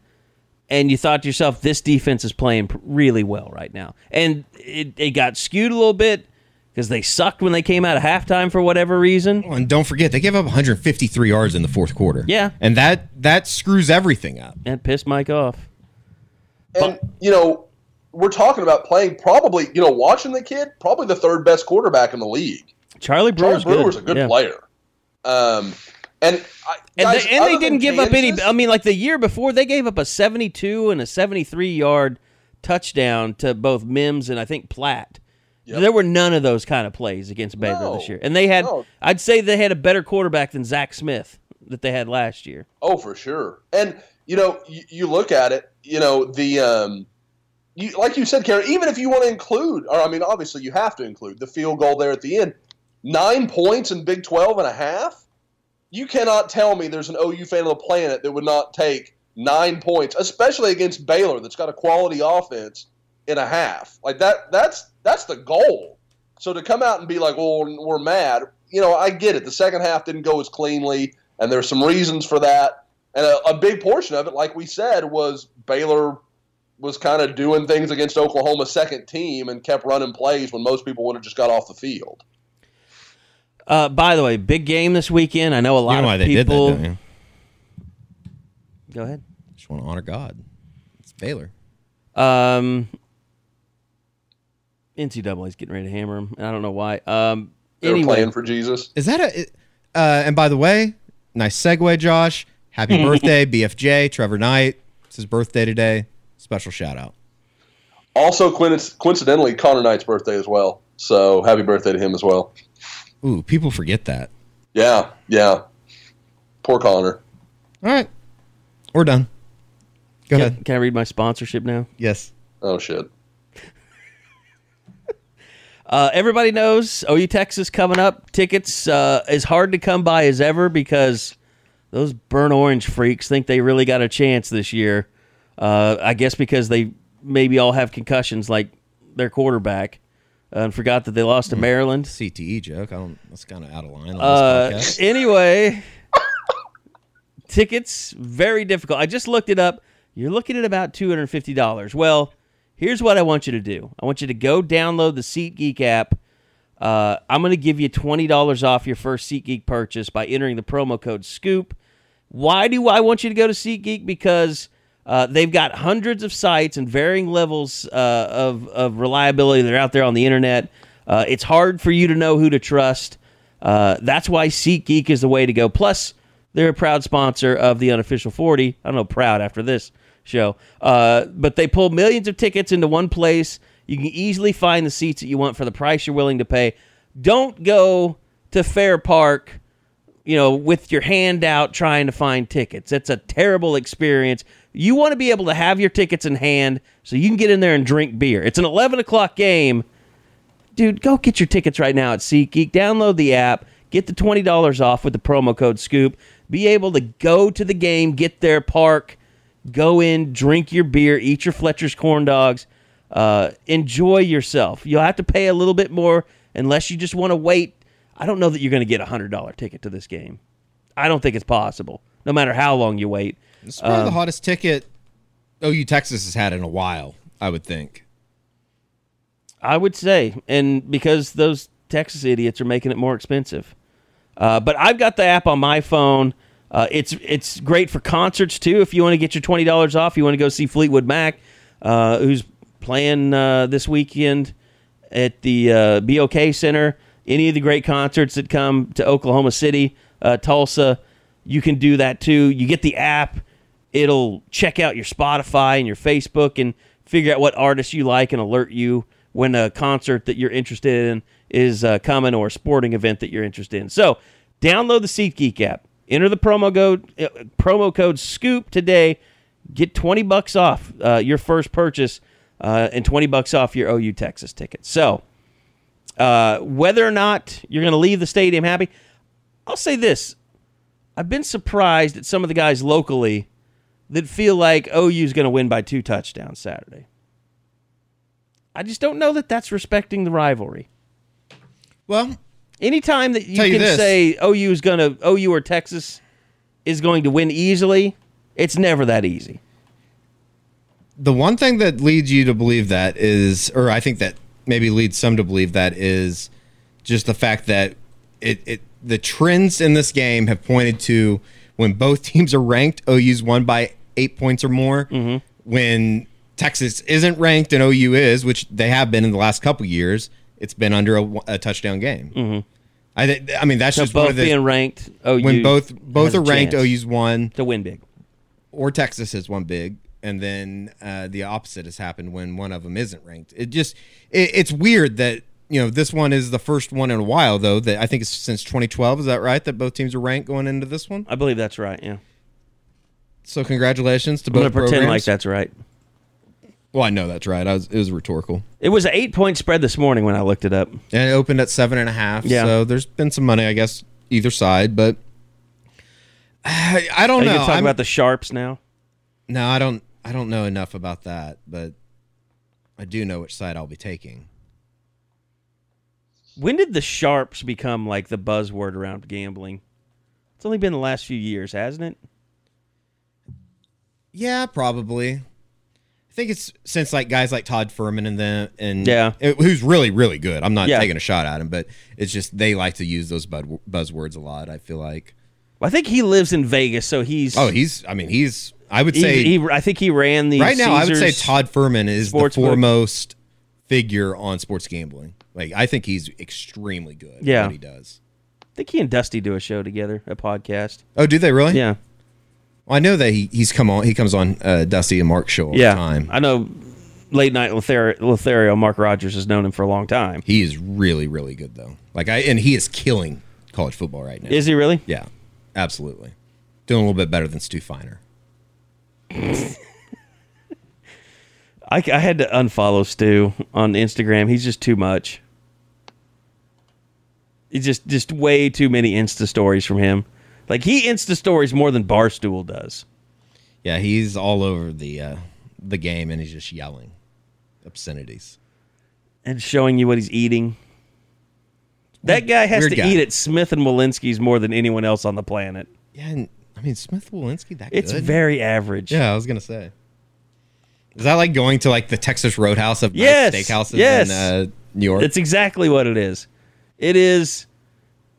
And you thought to yourself, this defense is playing really well right now. And it, it got skewed a little bit because they sucked when they came out of halftime for whatever reason. and don't forget they gave up 153 yards in the fourth quarter. Yeah. And that that screws everything up. And pissed Mike off. And you know, we're talking about playing probably, you know, watching the kid, probably the third best quarterback in the league. Charlie Brewer's Charles Brewer's good. a good Yeah. player. Um, and I, And guys, they, and they didn't give up any. I mean, like the year before, they gave up a 72 and a 73 yard touchdown to both Mims and I think Platt. Yep. There were none of those kind of plays against Baylor No. this year, and they had. No. I'd say they had a better quarterback than Zach Smith that they had last year. Oh, for sure. And you know, you, you look at it. You know, the um, you like you said, Karen. Even if you want to include, or I mean, obviously you have to include the field goal there at the end. Nine points in Big 12 and a half. You cannot tell me there's an OU fan on the planet that would not take nine points, especially against Baylor, that's got a quality offense in a half. Like that. That's that's the goal. So to come out and be like, "Well, we're mad," you know, I get it. The second half didn't go as cleanly, and there's some reasons for that. And a, a big portion of it, like we said, was Baylor was kind of doing things against Oklahoma's second team and kept running plays when most people would have just got off the field. Uh, by the way, big game this weekend. I know a lot You know why of they did that, people. don't you? Go ahead. Just want to honor God. It's Baylor. Um, NCAA's getting ready to hammer him, and I don't know why. Um, They were anyway, playing for Jesus. Is that a? Uh, and by the way, nice segue, Josh. Happy *laughs* birthday, BFJ Trevor Knight. It's his birthday today. Special shout out. Also, coincidentally, Connor Knight's birthday as well. So happy birthday to him as well. Ooh, people forget that. Yeah, yeah. Poor Connor. All right, we're done. Go Can, ahead. can I read my sponsorship now? Yes. Oh shit. *laughs* Uh, everybody knows OU Texas coming up. Tickets uh, as hard to come by as ever because those burnt orange freaks think they really got a chance this year. Uh, I guess because they maybe all have concussions like their quarterback and forgot that they lost to Maryland. CTE joke. I don't. That's kind of out of line on Uh, anyway, tickets very difficult. I just looked it up. You're looking at about two hundred fifty dollars. Well, here's what I want you to do. I want you to go download the SeatGeek app. Uh, I'm going to give you twenty dollars off your first SeatGeek purchase by entering the promo code Scoop. Why do I want you to go to SeatGeek? Because uh, they've got hundreds of sites and varying levels uh, of, of reliability that are out there on the internet. Uh, it's hard for you to know who to trust. Uh, that's why SeatGeek is the way to go. Plus, they're a proud sponsor of the unofficial 40. I don't know, proud after this show. Uh, but they pull millions of tickets into one place. You can easily find the seats that you want for the price you're willing to pay. Don't go to Fair Park you know, with your hand out trying to find tickets. It's a terrible experience. You want to be able to have your tickets in hand so you can get in there and drink beer. It's an 11 o'clock game. Dude, go get your tickets right now at SeatGeek. Download the app. Get the $20 off with the promo code SCOOP. Be able to go to the game, get there, park, go in, drink your beer, eat your Fletcher's corn dogs, uh, enjoy yourself. You'll have to pay a little bit more unless you just want to wait. I don't know that you're going to get a hundred dollar ticket to this game. I don't think it's possible, no matter how long you wait. It's probably the hottest ticket OU Texas has had in a while. I would think. I would say, and because those Texas idiots are making it more expensive. Uh, but I've got the app on my phone. Uh, it's it's great for concerts too. If you want to get your twenty dollars off, you want to go see Fleetwood Mac, uh, who's playing uh, this weekend at the uh, BOK Center. Any of the great concerts that come to Oklahoma City, uh, Tulsa, you can do that too. You get the app; it'll check out your Spotify and your Facebook and figure out what artists you like and alert you when a concert that you're interested in is uh, coming or a sporting event that you're interested in. So, download the SeatGeek app. Enter the promo code uh, promo code Scoop today. Get twenty bucks off uh, your first purchase uh, and twenty bucks off your OU Texas ticket. So, uh, whether or not you're going to leave the stadium happy, I'll say this: I've been surprised at some of the guys locally that feel like OU is going to win by two touchdowns Saturday. I just don't know that that's respecting the rivalry. Well, Anytime that you Tell you can say OU is going to OU or Texas is going to win easily, it's never that easy. the one thing that leads you to believe that is, or I think that maybe leads some to believe that is just the fact that it, it the trends in this game have pointed to when both *laughs* teams are ranked, OU's won by eight points or more. When Texas isn't ranked and OU is, which they have been in the last couple years, it's been under a, a touchdown game. I think. I mean, that's So just one both of the being ranked, OU when both both are ranked, chance OU's won to win big. or Texas has one big, and then uh, the opposite has happened when one of them isn't ranked. It just it, it's weird that you know this one is the first one in a while though that I think it's since 2012. Is that right? That both teams are ranked going into this one. I believe that's right. Yeah, So congratulations to I'm going both to pretend like that's right. Well, I know that's right. I was, it was rhetorical, It was an eight point spread this morning when I looked it up. and it opened at seven and a half. Yeah. So there's been some money, I guess, either side, but. I, *sighs* I don't you know. going to talk about the sharps now? No, I don't. I don't know enough about that, but I do know which side I'll be taking. When did the sharps become like the buzzword around gambling? It's only been the last few years, hasn't it? Yeah, probably. I think it's since like guys like Todd Fuhrman and them, and Yeah. it- who's really really good. I'm not Yeah. taking a shot at him, but it's just they like to use those bud, buzzwords a lot. I feel like. I think he lives in Vegas, so he's Oh, he's. I mean, he's. I would say he- I think he ran the right now. I would say Todd Fuhrman is the foremost figure on sports gambling. Like I think he's extremely good. at Yeah. what he does. I think he and Dusty do a show together, a podcast. Oh, do they really? Yeah, Well, I know that he, he's come on. He comes on uh, Dusty and Mark show all yeah. the time. I know. Late night Lothario, Lothario, Mark Rogers has known him for a long time. He is really really good though. Like I and he is killing college football right now. Is he really? Yeah, absolutely. Doing a little bit better than Stu Feiner. *laughs* I, I had to unfollow Stu on Instagram. He's just too much. It's just just way too many Insta stories from him. Like he Insta stories more than Barstool does. Yeah, he's all over the uh, the game and he's just yelling obscenities. and showing you what he's eating. That guy has Weird to guy. eat at Smith and Wollensky's more than anyone else on the planet. Yeah, and I mean Smith Wollensky that It's good? very average. Yeah, I was gonna say. Is that like going to like the Texas Roadhouse of Yes, nice steakhouses yes. in uh, New York? It's exactly what it is. It is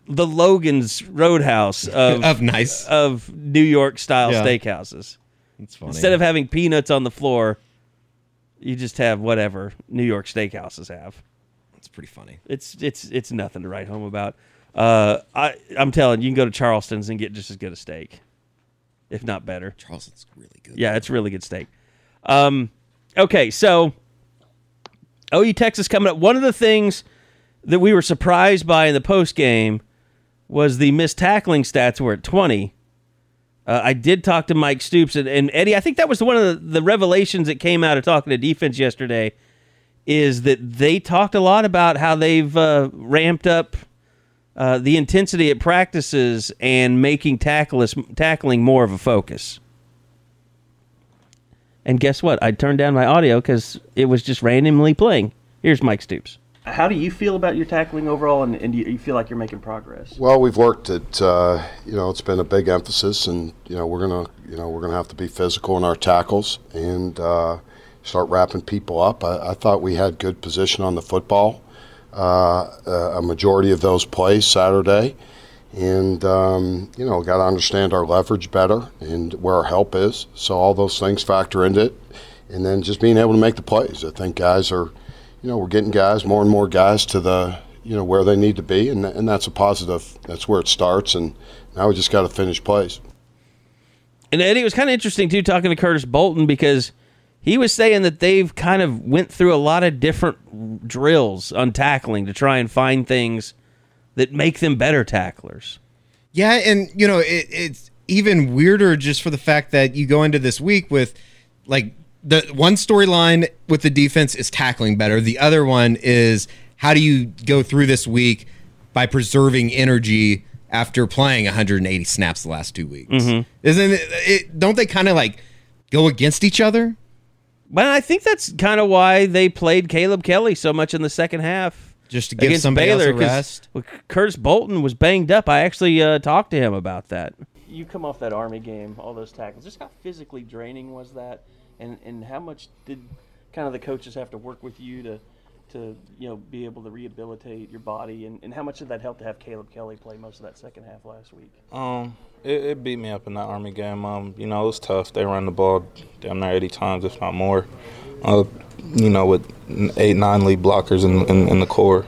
the Logan's Roadhouse *laughs* of of nice. of New York style Yeah. steakhouses. It's funny. Instead of having peanuts on the floor, you just have whatever New York steakhouses have. it's pretty funny. It's it's it's nothing to write home about. Uh, I I'm telling you, you can go to Charleston's and get just as good a steak, if not better. Charleston's really good. Yeah, it's really good steak. Um, okay, so OU Texas coming up. One of the things that we were surprised by in the post game was the missed tackling stats were at 20. Uh, I did talk to Mike Stoops and, and Eddie. I think that was one of the, the revelations that came out of talking to defense yesterday. Is that they talked a lot about how they've uh, ramped up uh, the intensity at practices and making tackles, tackling more of a focus. And guess what? I turned down my audio because it was just randomly playing. Here's Mike Stoops. How do you feel about your tackling overall, and, and do you feel like you're making progress? Well, we've worked at uh, you know it's been a big emphasis, and you know we're gonna you know we're gonna have to be physical in our tackles and uh, start wrapping people up. I, I thought we had good position on the football, uh, a majority of those plays Saturday, and um, you know got to understand our leverage better and where our help is. So all those things factor into it, and then just being able to make the plays. I think guys are you know, we're getting guys, more and more guys to the, you know, where they need to be, and, and that's a positive. That's where it starts, and now we just got to finish plays. And Eddie it was kind of interesting too, talking to Curtis Bolton because he was saying that they've kind of went through a lot of different drills on tackling to try and find things that make them better tacklers. Yeah, and you know it, it's even weirder just for the fact that you go into this week with like the one storyline with the defense is tackling better. The other one is how do you go through this week by preserving energy after playing 180 snaps the last two weeks? Isn't it, it? Don't they kind of like go against each other? But I think that's kind of why they played Caleb Kelly so much in the second half. Just to give against somebody else Baylor, a 'cause, rest? well, Curtis Bolton was banged up. I actually uh, talked to him about that. You come off that Army game, all those tackles. Just how physically draining was that, and and how much did kind of the coaches have to work with you to to you know be able to rehabilitate your body, and, and how much did that help to have Caleb Kelly play most of that second half last week? Um, it, it beat me up in that Army game. Um, you know, it was tough. They ran the ball damn near 80 times, if not more. Uh, you know, with eight, nine lead blockers in, in, in the core.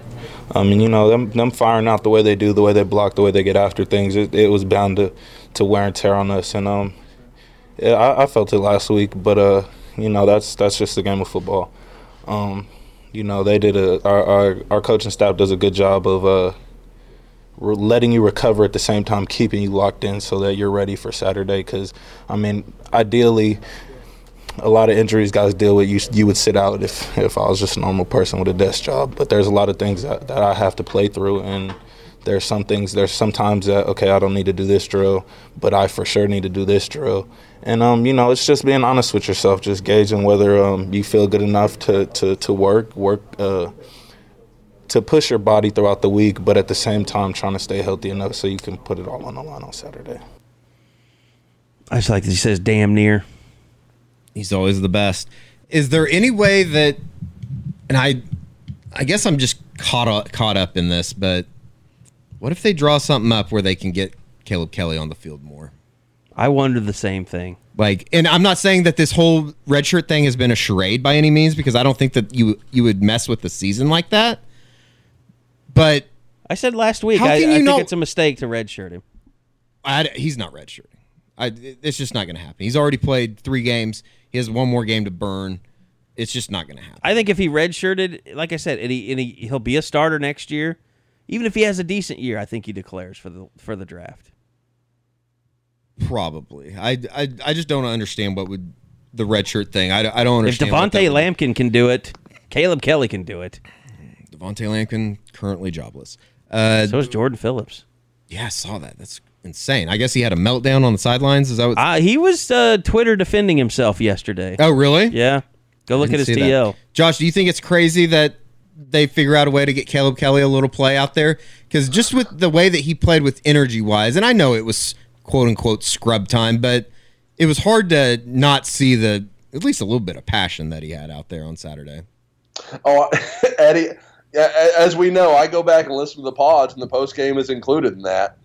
Um, and you know, them them firing out the way they do, the way they block, the way they get after things, it, it was bound to, to wear and tear on us. And um, yeah, I, I felt it last week, but uh, you know, that's that's just the game of football. Um, you know, they did a our, our our coaching staff does a good job of uh re- letting you recover at the same time, keeping you locked in so that you're ready for Saturday. Because I mean, ideally, a lot of injuries guys deal with. You you would sit out if if I was just a normal person with a desk job. But there's a lot of things that, that I have to play through, and there's some things. There's sometimes that okay, I don't need to do this drill, but I for sure need to do this drill. And um, you know, it's just being honest with yourself, just gauging whether um you feel good enough to to to work work uh to push your body throughout the week, but at the same time trying to stay healthy enough so you can put it all on the line on Saturday. I just like that he says damn near. He's always the best. Is there any way that, and I, I guess I'm just caught up, caught up in this, but what if they draw something up where they can get Caleb Kelly on the field more? I wonder the same thing. Like, and I'm not saying that this whole redshirt thing has been a charade by any means, because I don't think that you you would mess with the season like that. But I said last week. How I, can I you think know- it's a mistake to redshirt him. I, he's not redshirting. I, it's just not going to happen. He's already played three games. He has one more game to burn. It's just not going to happen. I think if he redshirted, like I said, and he, and he he'll be a starter next year. Even if he has a decent year, I think he declares for the for the draft. Probably. I, I, I just don't understand what would the red shirt thing. I, I don't If understand. that Devontae Lampkin can do it, Caleb Kelly can do it. Devontae Lampkin currently jobless. Uh, So is Jordan Phillips. yeah, I saw that. That's insane. I guess he had a meltdown on the sidelines. Is that what? Uh, he was uh, Twitter defending himself yesterday. oh, really? Yeah. Go look at his see that. Josh, do you think it's crazy that they figure out a way to get Caleb Kelly a little play out there? Because just with the way that he played with energy wise, and I know it was quote unquote scrub time, but it was hard to not see the at least a little bit of passion that he had out there on Saturday. Oh, *laughs* Eddie, as we know, I go back and listen to the pods, and the post game is included in that.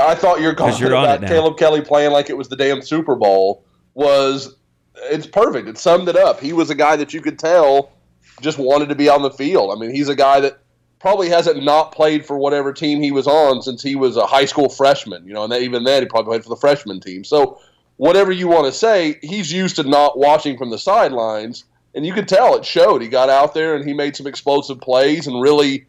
I thought your comment you're about. Caleb Kelly playing like it was the damn Super Bowl was it's perfect. It summed it up. He was a guy that you could tell just wanted to be on the field. I mean, he's a guy that probably hasn't not played for whatever team he was on since he was a high school freshman. You know, and even then he probably played for the freshman team. So whatever you want to say, he's used to not watching from the sidelines, and you could tell it showed. He got out there and he made some explosive plays and really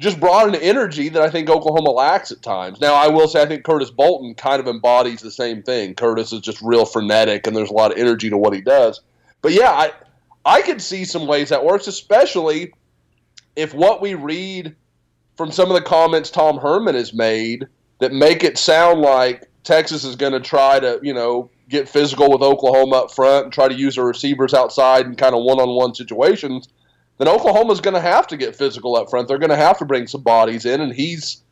just brought an energy that I think Oklahoma lacks at times. Now, I will say I think Curtis Bolton kind of embodies the same thing. Curtis is just real frenetic and there's a lot of energy to what he does. But yeah, I I could see some ways that works, especially if what we read from some of the comments Tom Herman has made that make it sound like Texas is going to try to, you know, get physical with Oklahoma up front and try to use their receivers outside in kind of one-on-one situations, then Oklahoma's going to have to get physical up front. They're going to have to bring some bodies in, and he's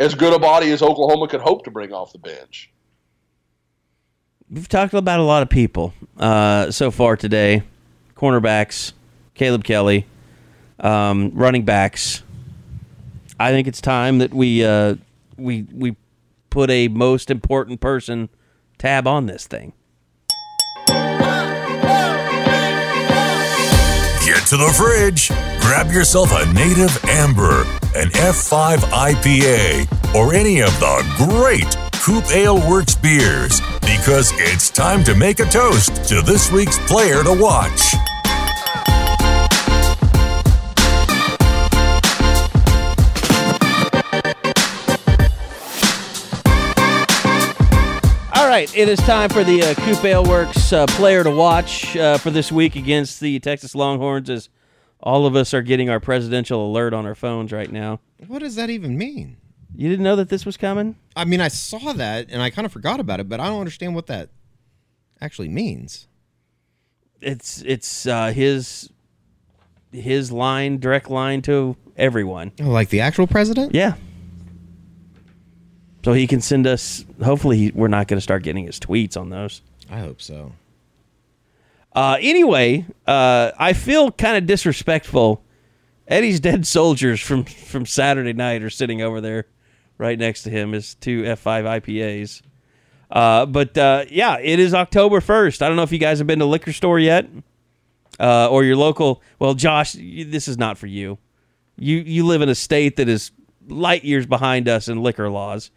as good a body as Oklahoma could hope to bring off the bench. We've talked about a lot of people uh, so far today cornerbacks, Caleb Kelly, um, running backs. I think it's time that we uh, we we put a most important person tab on this thing. Get to the fridge. Grab yourself a native amber, an F5 IPA, or any of the great Coop Ale Works beers because it's time to make a toast to this week's player to watch. Right, it is time for the uh, Coop Ale Works uh, player to watch uh, for this week against the Texas Longhorns. As all of us are getting our presidential alert on our phones right now. What does that even mean? You didn't know that this was coming? I mean, I saw that and I kind of forgot about it, but I don't understand what that actually means. It's it's uh, his his line, direct line to everyone. Oh, like the actual president? Yeah. So he can send us. Hopefully, we're not going to start getting his tweets on those. I hope so. Uh, anyway, uh, I feel kind of disrespectful. Eddie's dead soldiers from from Saturday night are sitting over there, right next to him. His two F5 IPAs. Uh, but uh, yeah, it is October first. I don't know if you guys have been to liquor store yet, uh, or your local. Well, Josh, you, this is not for you. You you live in a state that is light years behind us in liquor laws.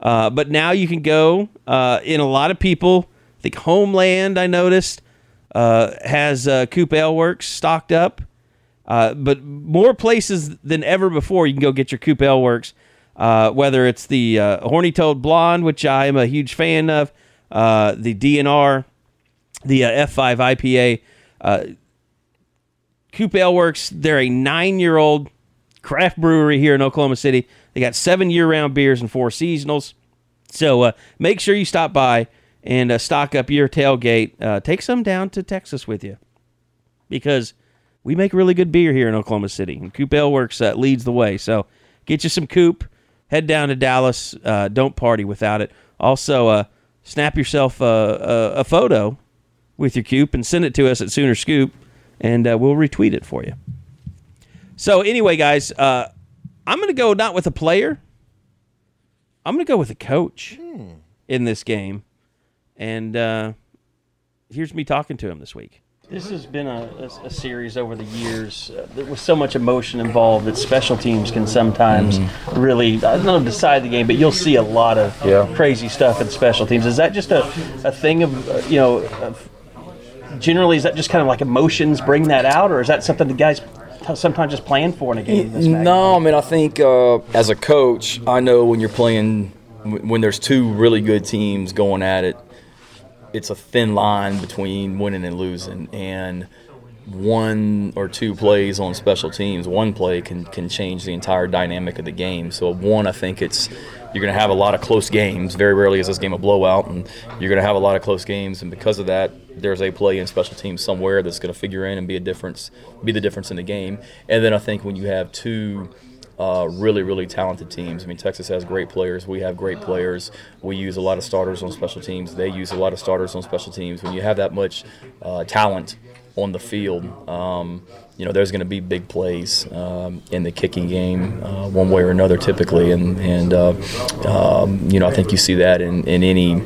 Uh, but now you can go uh, in a lot of people. I think Homeland, I noticed, uh, has uh, Coop Ale Works stocked up. Uh, but more places than ever before, you can go get your Coop Ale Works. Uh, whether it's the uh, Horny Toad Blonde, which I am a huge fan of, the DNR, the uh, F5 IPA. Coop Ale Works, they're a nine year old craft brewery here in Oklahoma City. They got seven year round beers and four seasonals. So uh, make sure you stop by and uh, stock up your tailgate. Uh, take some down to Texas with you because we make really good beer here in Oklahoma City. And Coop Ale Works uh, leads the way. So get you some Coop. Head down to Dallas. Uh, don't party without it. Also, uh, snap yourself a, a, a photo with your Coop and send it to us at Sooner Scoop, and we'll retweet it for you. So anyway, guys, I'm going to go not with a player. I'm going to go with a coach in this game, and uh, here's me talking to him this week. This has been a, a, a series over the years uh, was so much emotion involved that special teams can sometimes really I don't know decide the game, but you'll see a lot of Yeah. crazy stuff in special teams. Is that just a, a thing of uh, you know? Of, generally, is that just kind of like emotions bring that out, or is that something the guys t- sometimes just playing for in a game? This? No, I mean I think uh, as a coach, I know when you're playing when when there's two really good teams going at it, it's a thin line between winning and losing, and one or two plays on special teams, one play can can change the entire dynamic of the game. So one, I think it's you're going to have a lot of close games. Very rarely is this game a blowout, and you're going to have a lot of close games. And because of that, there's a play in special teams somewhere that's going to figure in and be a difference, be the difference in the game. And then I think when you have two uh, really, really talented teams. I mean, Texas has great players. We have great players. We use a lot of starters on special teams. They use a lot of starters on special teams. When you have that much uh, talent on the field, um, you know, there's going to be big plays um, in the kicking game, uh, one way or another, typically. And, and uh, um, you know, I think you see that in, in any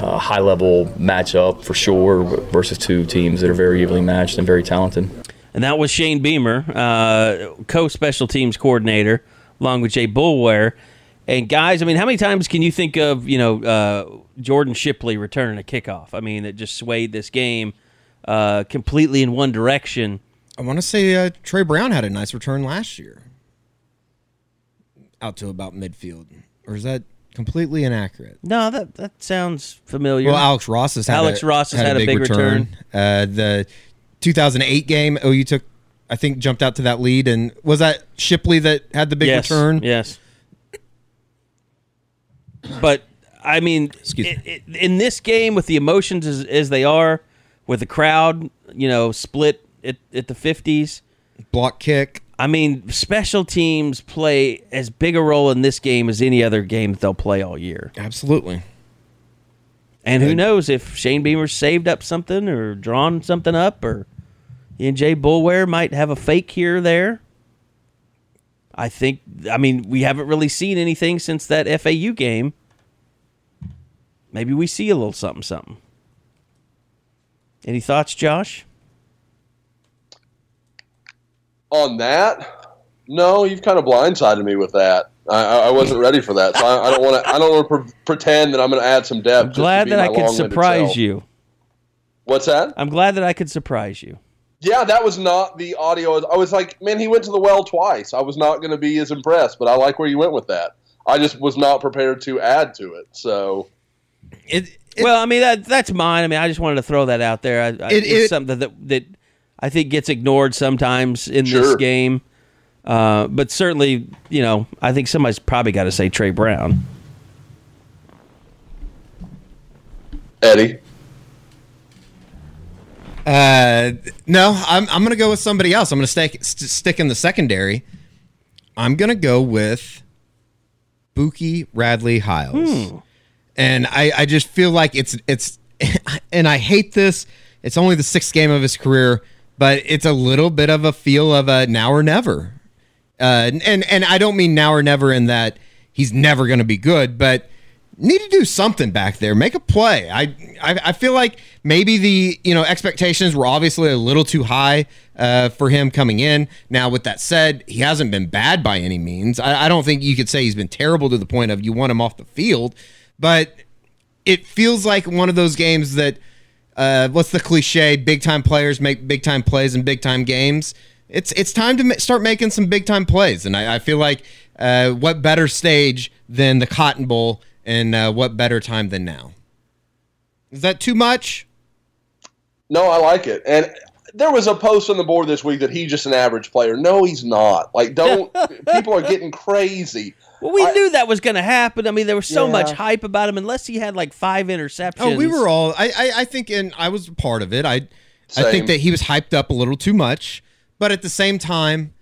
uh, high level matchup for sure versus two teams that are very evenly matched and very talented. And that was Shane Beamer, uh, co special teams coordinator, along with Jay Boulware. And guys, I mean, how many times can you think of you know uh, Jordan Shipley returning a kickoff? I mean, that just swayed this game uh, completely in one direction. I want to say uh, Tre Brown had a nice return last year, out to about midfield, or is that completely inaccurate? No, that that sounds familiar. Well, Alex Ross has had Alex a, Ross has had, a big, return. Uh, the 2008 game, OU took, I think, jumped out to that lead, and was that Shipley that had the big yes, return? Yes. But I mean, it, it, in this game, with the emotions as, as they are, with the crowd, you know, split at, at the 50s, block kick. I mean, special teams play as big a role in this game as any other game that they'll play all year. Absolutely. And who knows if Shane Beamer saved up something or drawn something up, or and Jay Boulware might have a fake here or there. I think. I mean, we haven't really seen anything since that FAU game. Maybe we see a little something, something. Any thoughts, Josh? On that, no, you've kind of blindsided me with that. I, I wasn't ready for that, so I, I don't want to. I don't want to pre- pretend that I'm going to add some depth. I'm glad that I could surprise self. you. What's that? I'm glad that I could surprise you. Yeah, that was not the audio. I was like, man, he went to the well twice. I was not going to be as impressed, but I like where you went with that. I just was not prepared to add to it. So, it, it well, I mean that that's mine. I mean, I just wanted to throw that out there. I, I, It- it's it- something that that I think gets ignored sometimes in this game. Uh, but certainly, you know, I think somebody's probably got to say Tre Brown. Eddie. Uh, no, I'm I'm gonna go with somebody else. I'm gonna stick st- stick in the secondary. I'm gonna go with Bookie Radley Hiles, and I I just feel like it's it's, *laughs* and I hate this. It's only the sixth game of his career, but it's a little bit of a feel of a now or never. Uh, and and I don't mean now or never in that he's never going to be good, but need to do something back there. Make a play. I, I I feel like maybe the you know expectations were obviously a little too high uh, for him coming in. Now, with that said, he hasn't been bad by any means. I, I don't think you could say he's been terrible to the point of you want him off the field, but it feels like one of those games that uh, what's the cliche? Big time players make big time plays in big time games. It's it's time to ma- start making some big time plays, and I, I feel like uh, what better stage than the Cotton Bowl, and uh, what better time than now? Is that too much? No, I like it. And there was a post on the board this week that he's just an average player. No, he's not. Like, don't. *laughs* people are getting crazy. Well, we knew that was going to happen. I mean, there was so Yeah. much hype about him. Unless he had like five interceptions. Oh, we were all. I, I, I think, and I was part of it. I, I think that he was hyped up a little too much, but at the same time,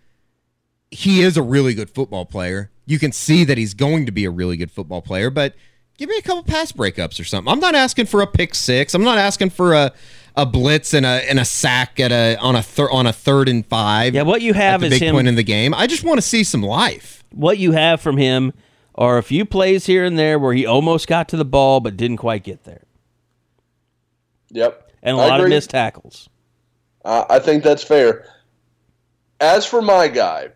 he is a really good football player. You can see that he's going to be a really good football player, but give me a couple pass breakups or something. I'm not asking for a pick six. I'm not asking for a a blitz and a and a sack at a on a thir- on a third and five. Yeah, what you have at the is big him- point in the game. I just want to see some life. what you have from him are a few plays here and there where he almost got to the ball but didn't quite get there, Yep. and a I lot of missed tackles. Uh, I think that's fair. As for my guy,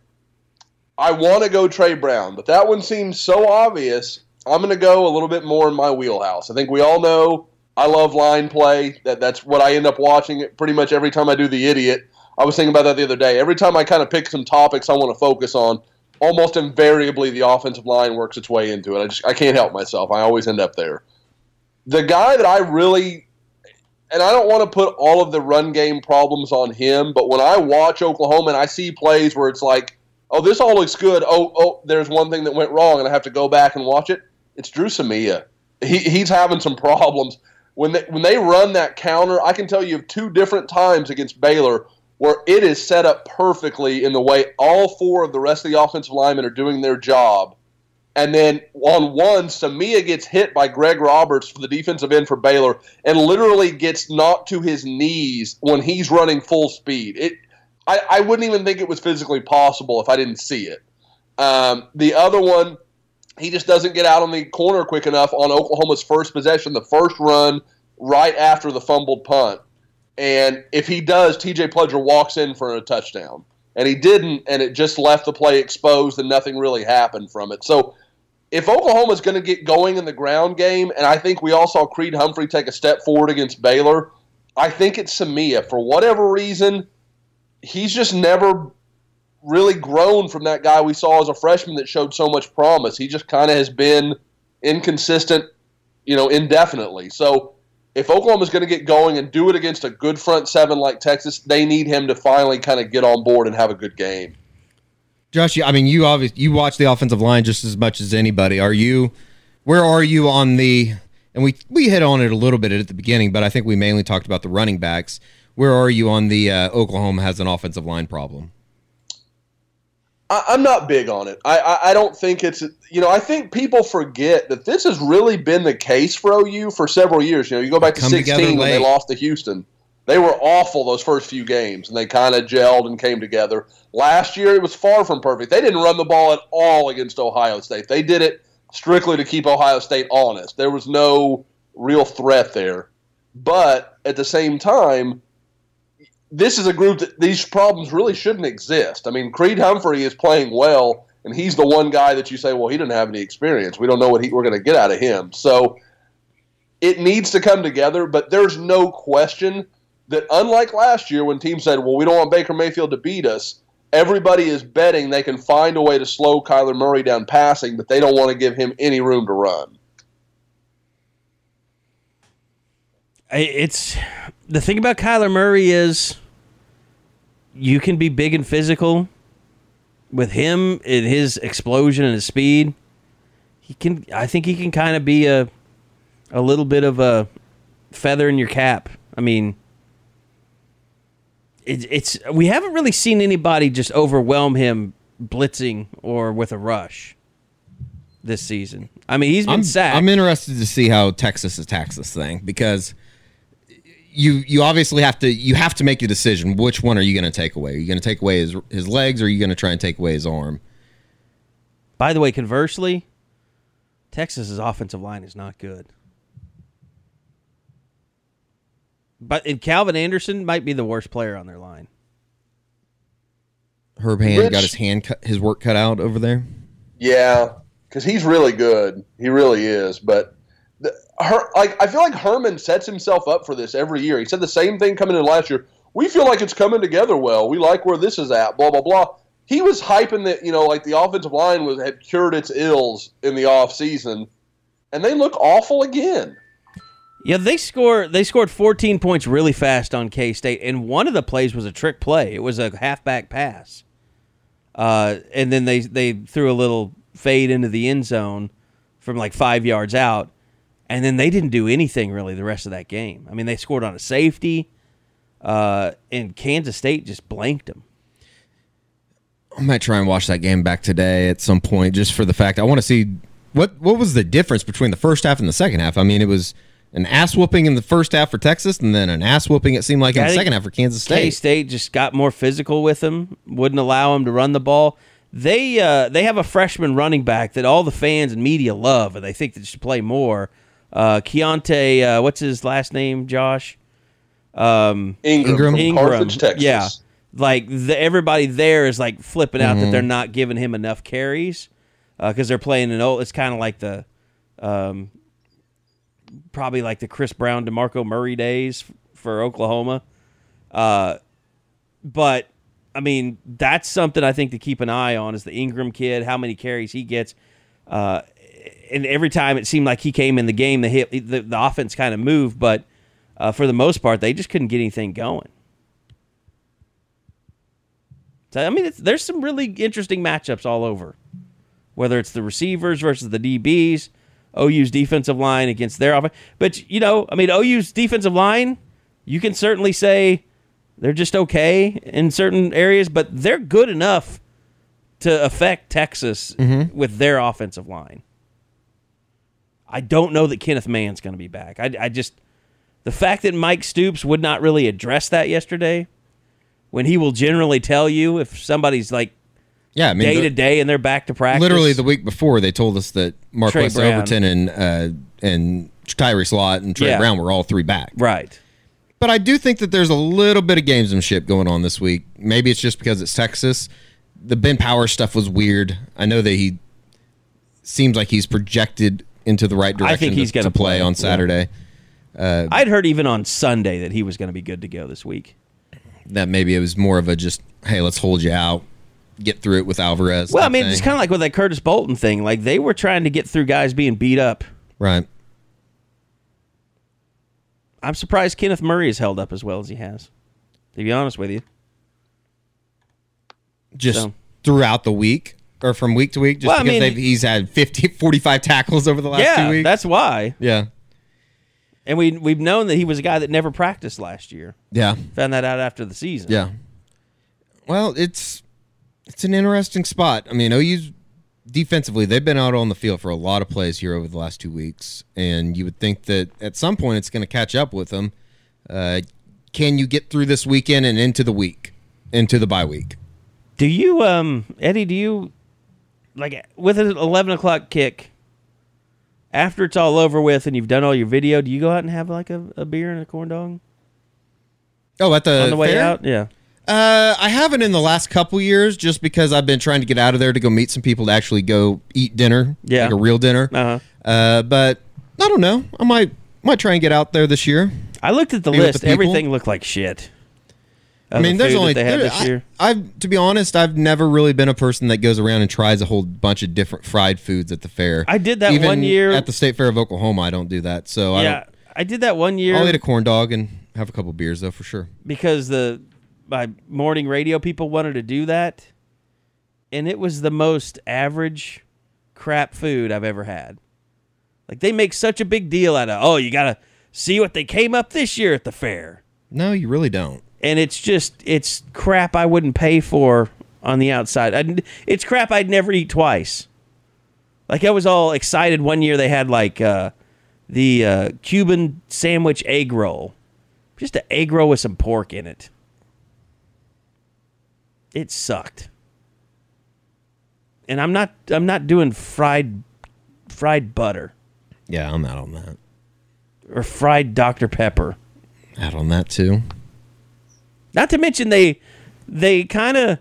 I want to go Tre Brown, but that one seems so obvious. I'm going to go a little bit more in my wheelhouse. I think we all know I love line play. That that's what I end up watching pretty much every time I do the idiot. I was thinking about that the other day. Every time I kind of pick some topics I want to focus on, almost invariably the offensive line works its way into it. I just I can't help myself. I always end up there. The guy that I really and I don't want to put all of the run game problems on him, but when I watch Oklahoma and I see plays where it's like, oh, this all looks good. Oh, oh, there's one thing that went wrong, and I have to go back and watch it. It's Dru Samia. He, he's having some *laughs* problems when they when they run that counter. I can tell you of two different times against Baylor where it is set up perfectly in the way all four of the rest of the offensive linemen are doing their job. And then on one, Samia gets hit by Greg Roberts for the defensive end for Baylor and literally gets knocked to his knees when he's running full speed. It, I, I wouldn't even think it was physically possible if I didn't see it. Um, the other one, he just doesn't get out on the corner quick enough on Oklahoma's first possession, the first run right after the fumbled punt. And if he does, TJ Pledger walks in for a touchdown. And he didn't, and it just left the play exposed, and nothing really happened from it. So if Oklahoma's going to get going in the ground game, and I think we all saw Creed Humphrey take a step forward against Baylor, I think it's Samia. For whatever reason, he's just never really grown from that guy we saw as a freshman that showed so much promise. He just kind of has been inconsistent, you know, indefinitely. So if Oklahoma's going to get going and do it against a good front seven like Texas, they need him to finally kind of get on board and have a good game. Josh, I mean, you obviously you watch the offensive line just as much as anybody. Are you? Where are you on the? And we we hit on it a little bit at the beginning, but I think we mainly talked about the running backs. Where are you on the uh, Oklahoma has an offensive line problem? I, am not big on it. I, I, I don't think it's you know I think people forget that this has really been the case for OU for several years. You know, you go back to 16 when they lost to Houston. They were awful those first few games, and they kind of gelled and came together. Last year, it was far from perfect. They didn't run the ball at all against Ohio State. They did it strictly to keep Ohio State honest. There was no real threat there. But at the same time, this is a group that these problems really shouldn't exist. I mean, Creed Humphrey is playing well, and he's the one guy that you say, well, he didn't have any experience. We don't know what he, we're going to get out of him. So it needs to come together, but there's no question that unlike last year when teams said, well, we don't want Baker Mayfield to beat us, everybody is betting they can find a way to slow Kyler Murray down passing, but they don't want to give him any room to run. It's the thing about Kyler Murray is you can be big and physical with him and his explosion and his speed. He can I think he can kind of be a a little bit of a feather in your cap. I mean, it, it's we haven't really seen anybody just overwhelm him blitzing or with a rush this season. I mean, he's been I'm, sacked. I'm interested to see how Texas attacks this thing because you you obviously have to you have to make a decision. Which one are you going to take away? Are you going to take away his his legs, or are you going to try and take away his arm? By the way, conversely, Texas's offensive line is not good. But and Calvin Anderson might be the worst player on their line. Herb Hand Rich, got his hand cut, his work cut out over there. Yeah, because he's really good. He really is. But the, her, like I feel like Herman sets himself up for this every year. He said the same thing coming in last year. We feel like it's coming together well. We like where this is at. Blah blah blah. He was hyping that you know like the offensive line was had cured its ills in the off season, and they look awful again. Yeah, they score. They scored 14 points really fast on K State, and one of the plays was a trick play. It was a halfback pass, uh, and then they they threw a little fade into the end zone from like five yards out, and then they didn't do anything really the rest of that game. I mean, they scored on a safety, uh, and Kansas State just blanked them. I might try and watch that game back today at some point, just for the fact I want to see what what was the difference between the first half and the second half. I mean, it was an ass whooping in the first half for Texas, and then an ass whooping it seemed like in the second half for Kansas State. K State just got more physical with them, wouldn't allow them to run the ball. They uh, they have a freshman running back that all the fans and media love, and they think they should play more. Uh, Keaontay, uh, what's his last name? Josh um, Ingram, Ingram, Carthage, Texas. Yeah, like the, everybody there is like flipping out mm-hmm. that they're not giving him enough carries because uh, they're playing an old. It's kind of like the um, probably like the Chris Brown, DeMarco Murray days for Oklahoma. Uh, but I mean, that's something I think to keep an eye on is the Ingram kid, how many carries he gets. Uh, and every time it seemed like he came in the game, the hit, the, the offense kind of moved, but uh, for the most part, they just couldn't get anything going. So I mean, it's, there's some really interesting matchups all over. Whether it's the receivers versus the DBs, OU's defensive line against their offense, but you know, I mean, OU's defensive line, you can certainly say they're just okay in certain areas, but they're good enough to affect Texas with their offensive line. I don't know that Kenneth Mann's going to be back. I, I just the fact that Mike Stoops would not really address that yesterday, when he will generally tell you if somebody's like Yeah, I mean, day to day and they're back to practice. literally the week before they told us that Mark Tre West Brown. Overton and uh, and Tyree Slot and Tre Yeah. Brown were all three back. right. But I do think that there's a little bit of gamesmanship going on this week. Maybe it's just because it's Texas. The Ben Power stuff was weird. I know that he seems like he's projected into the right direction I think to- he's gonna play play, on yeah. Saturday. Uh, I'd heard even on Sunday that he was going to be good to go this week. That maybe it was more of a just, hey, let's hold you out, get through it with Alvarez. Well, I mean, thing. it's kind of like with that Curtis Bolton thing. Like they were trying to get through guys being beat up. right. I'm surprised Kenneth Murray has held up as well as he has. To be honest with you, Just So- throughout the week or from week to week, just Well, I because mean- he's had 50, *laughs* 45 tackles over the last two yeah, weeks. that's why. yeah. And we we've known that he was a guy that never practiced last year. Yeah. Found that out after the season. Yeah. Well, it's it's an interesting spot. I mean, OU's defensively, they've been out on the field for a lot of plays here over the last two weeks, and you would think that at some point it's going to catch up with them. Uh, can you get through this weekend and into the week, into the bye week? Do you, um, Eddie? Do you like with an eleven o'clock kick? After it's all over with and you've done all your video, do you go out and have like a, a beer and a corn dog Oh, at the on the way fair? out? Yeah. Uh, I haven't in the last couple years, just because I've been trying to get out of there to go meet some people to actually go eat dinner, Yeah. like a real dinner. Uh-huh. Uh, but I don't know. I might might try and get out there this year. I looked at the list. the? Everything looked like shit. I mean, there's only there- this year. I, I've to be honest, I've never really been a person that goes around and tries a whole bunch of different fried foods at the fair. I did that Even one year. at the State Fair of Oklahoma. I don't do that, so I yeah, don't. I did that one year. I'll eat a corn dog and have a couple beers though for sure. because the my morning radio people wanted to do that, and it was the most average crap food I've ever had. Like they make such a big deal out of oh you gotta see what they came up this year at the fair, No, you really don't. And it's just it's crap I wouldn't pay for on the outside. I'd, it's crap I'd never eat twice. Like I was all excited one year they had like uh, the uh, Cuban sandwich egg roll, just an egg roll with some pork in it. It sucked. And I'm not I'm not doing fried fried butter Yeah, I'm out on that. or fried Dr Pepper. Out on that too. Not to mention they they kind of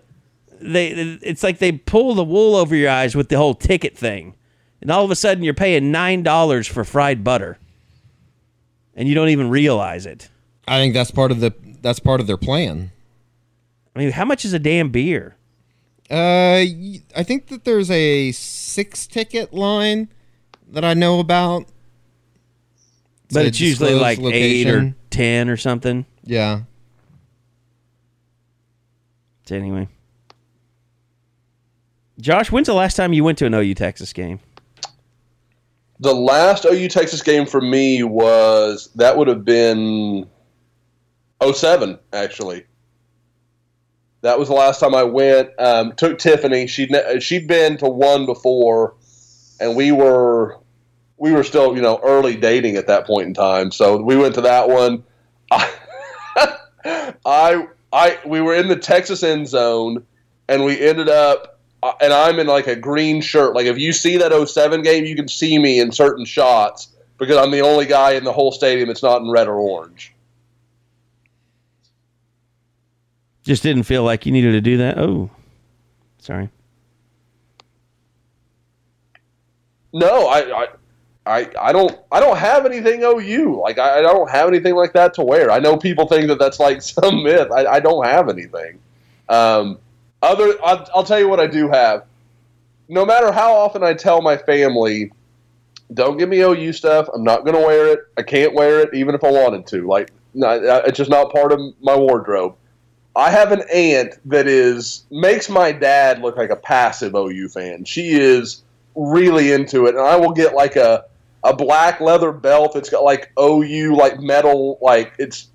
they it's like they pull the wool over your eyes with the whole ticket thing. And all of a sudden you're paying $9 for fried butter. And you don't even realize it. I think that's part of the that's part of their plan. I mean, how much is a damn beer? Uh, I think that there's a six ticket line that I know about. But it's usually like 8 or 10 or something. Yeah. Anyway. Josh, when's the last time you went to an OU Texas game? The last OU Texas game for me was that would have been 07, actually. That was the last time I went. Um, took Tiffany. She'd she'd been to one before, and we were we were still you know early dating at that point in time. So we went to that one. *laughs* I I, I we were in the Texas end zone, and we ended up uh, and I'm in like a green shirt. Like if you see that 07 game, you can see me in certain shots because I'm the only guy in the whole stadium that's not in red or orange. Just didn't feel like you needed to do that. Oh, sorry. No, I, I, I, I don't, I don't have anything OU. Like I, I don't have anything like that to wear. I know people think that that's like *laughs* some myth. I, I don't have anything. Um, other, I'll, I'll tell you what I do have. No matter how often I tell my family don't give me OU stuff. I'm not going to wear it. I can't wear it even if I wanted to. Like, it's just not part of my wardrobe. I have an aunt that is makes my dad look like a passive OU fan. She is really into it, and I will get like a a black leather belt that's got like OU like metal like it's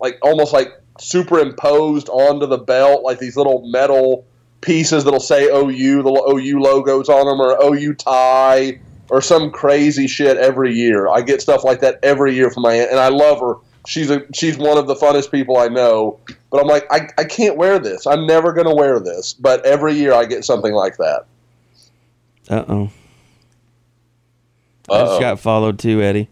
like almost like superimposed onto the belt like these little metal pieces that'll say OU, the OU logos on them, or OU tie, or some crazy shit every year. I get stuff like that every year from my aunt, and I love her. She's a she's one of the funnest people I know. But I'm like, I, I can't wear this. I'm never gonna wear this. But every year I get something like that. Uh oh. I just got followed too, Eddie.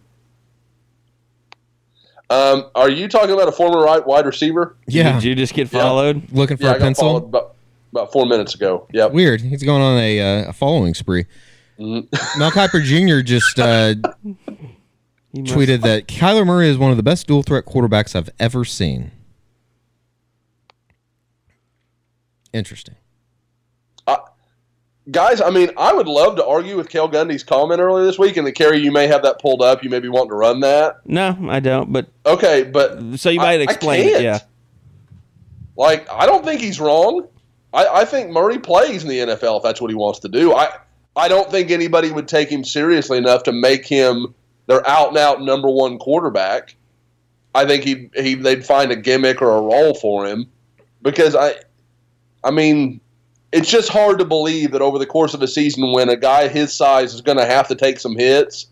Um, are you talking about a former right wide receiver? Yeah. Did you just get followed? Looking for Yeah, I a got pencil. about, about four minutes ago. Yep. Weird. He's going on a, uh, a following spree. *laughs* Mel Kiper Jr. just uh, *laughs* tweeted that Kyler Murray is one of the best dual threat quarterbacks I've ever seen. Interesting. Guys, I mean, I would love to argue with Cale Gundy's comment earlier this week, and the Carey, you may have that pulled up. You may be wanting to run that. No, I don't. But Okay, but so you might I explain it. can't. Yeah. Like, I don't think he's wrong. I, I think Murray plays in the NFL if that's what he wants to do. I I don't think anybody would take him seriously enough to make him their out and out number one quarterback. I think he he they'd find a gimmick or a role for him because I I mean it's just hard to believe that over the course of a season when a guy his size is going to have to take some hits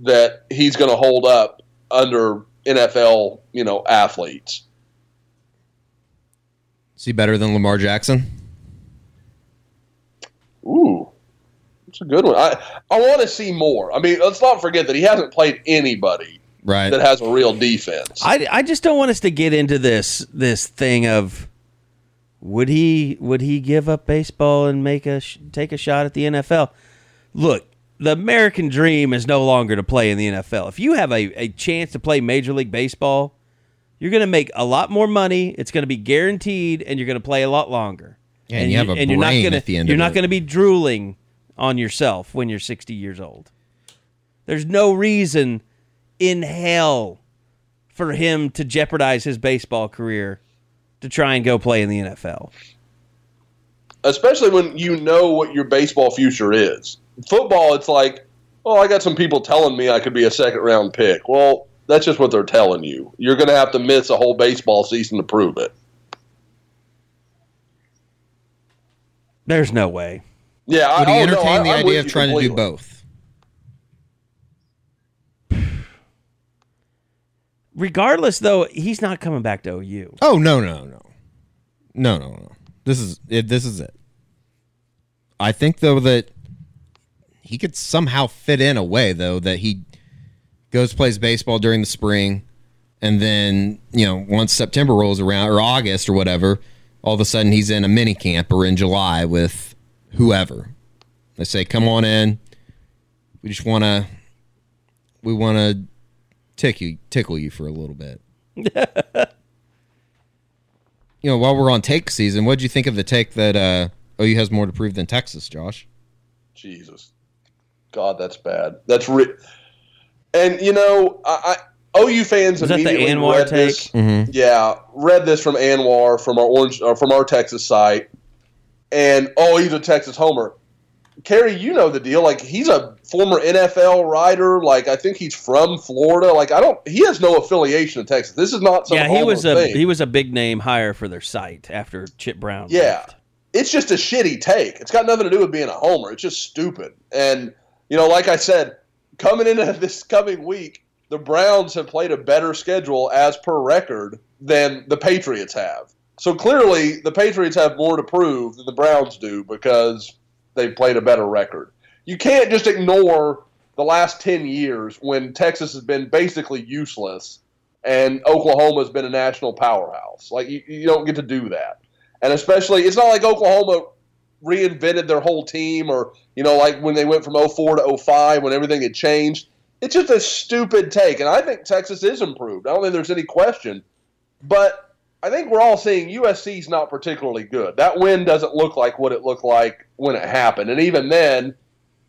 that he's going to hold up under NFL, you know, athletes. Is he better than Lamar Jackson? Ooh, it's a good one. I I want to see more. I mean, let's not forget that he hasn't played anybody Right. that has a real defense. I, I just don't want us to get into this this thing of would he would he give up baseball and make a take a shot at the NFL? Look, the American dream is no longer to play in the NFL. If you have a, a chance to play Major League Baseball, you're going to make a lot more money. It's going to be guaranteed, and you're going to play a lot longer. Yeah, and you have a brain gonna, at the end You're not going to be drooling on yourself when you're 60 years old. There's no reason in hell for him to jeopardize his baseball career to try and go play in the NFL. Especially when you know what your baseball future is. Football, it's like, oh, I got some people telling me I could be a second round pick. Well, that's just what they're telling you. You're going to have to miss a whole baseball season to prove it. There's no way. Yeah, I Would he oh, no, entertain I- the I'm idea of you trying to do both? Regardless, though, he's not coming back to OU. Oh no no no, no no no. This is it. This is it. I think though that he could somehow fit in a way though that he goes plays baseball during the spring, and then you know once September rolls around or August or whatever, all of a sudden he's in a mini camp or in July with whoever. They say, "Come on in. We just want to. We want to tickle you, tickle you for a little bit." *laughs* you know, while we're on take season, what would you think of the take that uh, OU has more to prove than Texas, Josh? Jesus, God, that's bad. That's re- and you know, I, I OU fans Was that the immediately Anwar read this. Mm-hmm. Yeah, read this from Anwar from our orange or from our Texas site, and oh, he's a Texas homer. Carey, you know the deal. Like he's a former NFL writer. Like I think he's from Florida. Like I don't. He has no affiliation to Texas. This is not some yeah, he was a thing. he was a big name hire for their site after Chip Brown. Yeah. left. It's just a shitty take. It's got nothing to do with being a homer. It's just stupid. And, you know, like I said, coming into *laughs* this coming week, the Browns have played a better schedule as per record than the Patriots have. So clearly, the Patriots have more to prove than the Browns do because they've played a better record. You can't just ignore the last 10 years when Texas has been basically useless and Oklahoma's been a national powerhouse. Like, you, you don't get to do that. And especially, it's not like Oklahoma reinvented their whole team or, you know, like when they went from 04 to 05 when everything had changed. It's just a stupid take. And I think Texas is improved. I don't think there's any question. But I think we're all seeing USC's not particularly good. That win doesn't look like what it looked like when it happened. And even then,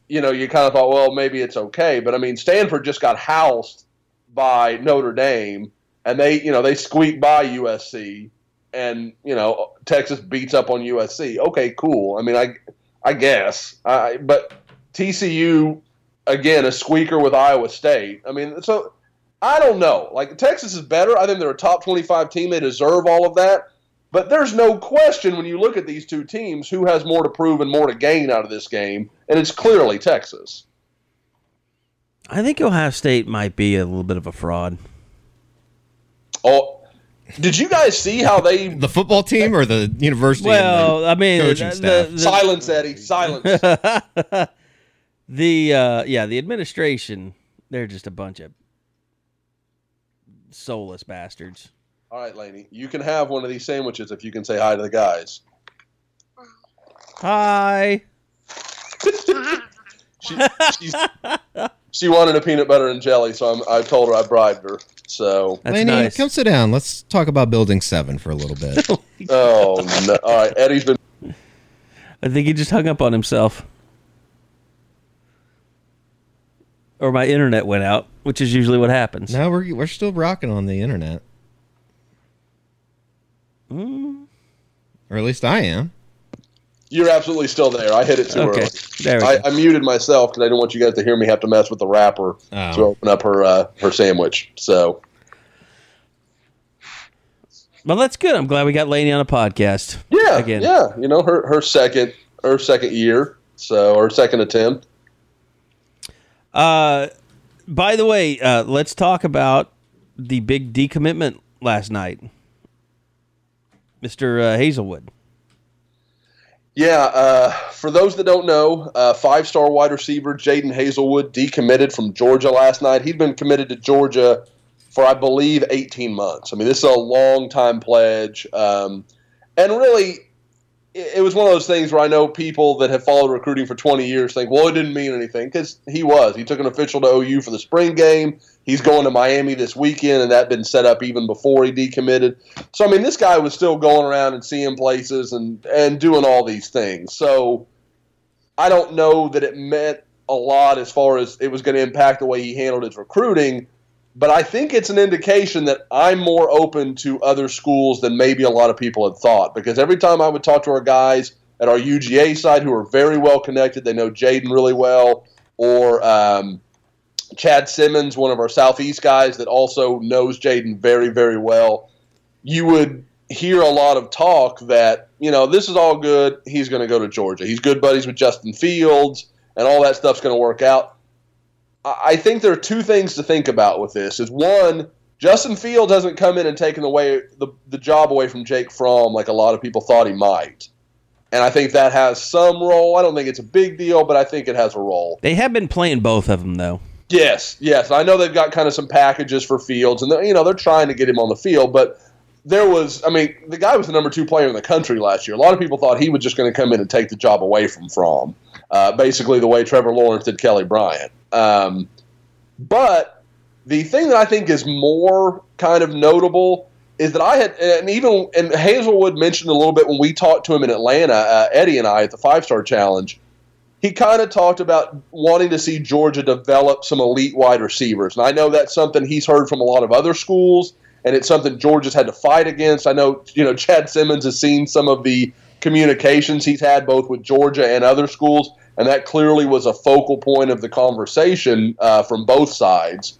you know, you kind of thought, well, maybe it's okay. But I mean, Stanford just got housed by Notre Dame, and they, you know, they squeaked by USC, and you know, Texas beats up on USC. Okay, cool. I mean, I, I guess, I, but TCU again a squeaker with Iowa State. I mean, so I don't know. Like Texas is better. I think they're a top twenty-five team. They deserve all of that. But there's no question when you look at these two teams who has more to prove and more to gain out of this game, and it's clearly Texas. I think Ohio State might be a little bit of a fraud. Oh, did you guys see how they *laughs* the football team or the university? Well, I mean, coaching the- staff? the- silence, Eddie? Silence. *laughs* the uh, yeah, the administration, they're just a bunch of soulless bastards. All right, Laney, you can have one of these sandwiches if you can say hi to the guys. Hi. *laughs* She, she's, she wanted a peanut butter and jelly, so I'm, I told her I bribed her. So, That's Laney, nice. come sit down. Let's talk about Building Seven for a little bit. *laughs* oh, oh no! All right, Eddie's been. I think he just hung up on himself. Or my internet went out, which is usually what happens. no, we're we're still rocking on the internet, Mm. or at least I am. You're absolutely still there. I hit it too Okay, early. there we I, go. I muted myself because I didn't want you guys to hear me have to mess with the wrapper Oh. to open up her uh, her sandwich. So, Well, that's good. I'm glad we got Laney on a podcast. yeah, Again. yeah, you know her her second her second year, so her second attempt. Uh, by the way, uh, let's talk about the big decommitment last night, Mister uh, Haselwood. Yeah, uh, for those that don't know, uh, five star wide receiver Jadon Haselwood decommitted from Georgia last night. He'd been committed to Georgia for, I believe, 18 months. I mean, this is a long time pledge. Um, and really, it, was one of those things where I know people that have followed recruiting for 20 years think, well, it didn't mean anything because he was. He took an official to OU for the spring game. He's going to Miami this weekend, and that had been set up even before he decommitted. So, I mean, this guy was still going around and seeing places and, and doing all these things. So, I don't know that it meant a lot as far as it was going to impact the way he handled his recruiting. But I think it's an indication that I'm more open to other schools than maybe a lot of people had thought. Because every time I would talk to our guys at our UGA side who are very well connected, they know Jadon really well, or um, Chad Simmons, one of our Southeast guys that also knows Jadon very, very well, you would hear a lot of talk that, you know, this is all good. He's going to go to Georgia. He's good buddies with Justin Fields, and all that stuff's going to work out. I think there are two things to think about with this. Is one, Justin Fields hasn't come in and taken away the, the job away from Jake Fromm like a lot of people thought he might. And I think that has some role. I don't think it's a big deal, but I think it has a role. They have been playing both of them though. Yes, yes. I know they've got kind of some packages for Fields, and they're, you know they're trying to get him on the field. But there was, I mean, the guy was the number two player in the country last year. A lot of people thought he was just going to come in and take the job away from Fromm, uh, basically the way Trevor Lawrence did Kelly Bryant. Um, but the thing that I think is more kind of notable is that I had, and even and Haselwood mentioned a little bit when we talked to him in Atlanta, uh, Eddie and I at the Five Star Challenge he kind of talked about wanting to see Georgia develop some elite wide receivers. And I know that's something he's heard from a lot of other schools, and it's something Georgia's had to fight against. I know, you know, Chad Simmons has seen some of the communications he's had both with Georgia and other schools, and that clearly was a focal point of the conversation uh, from both sides.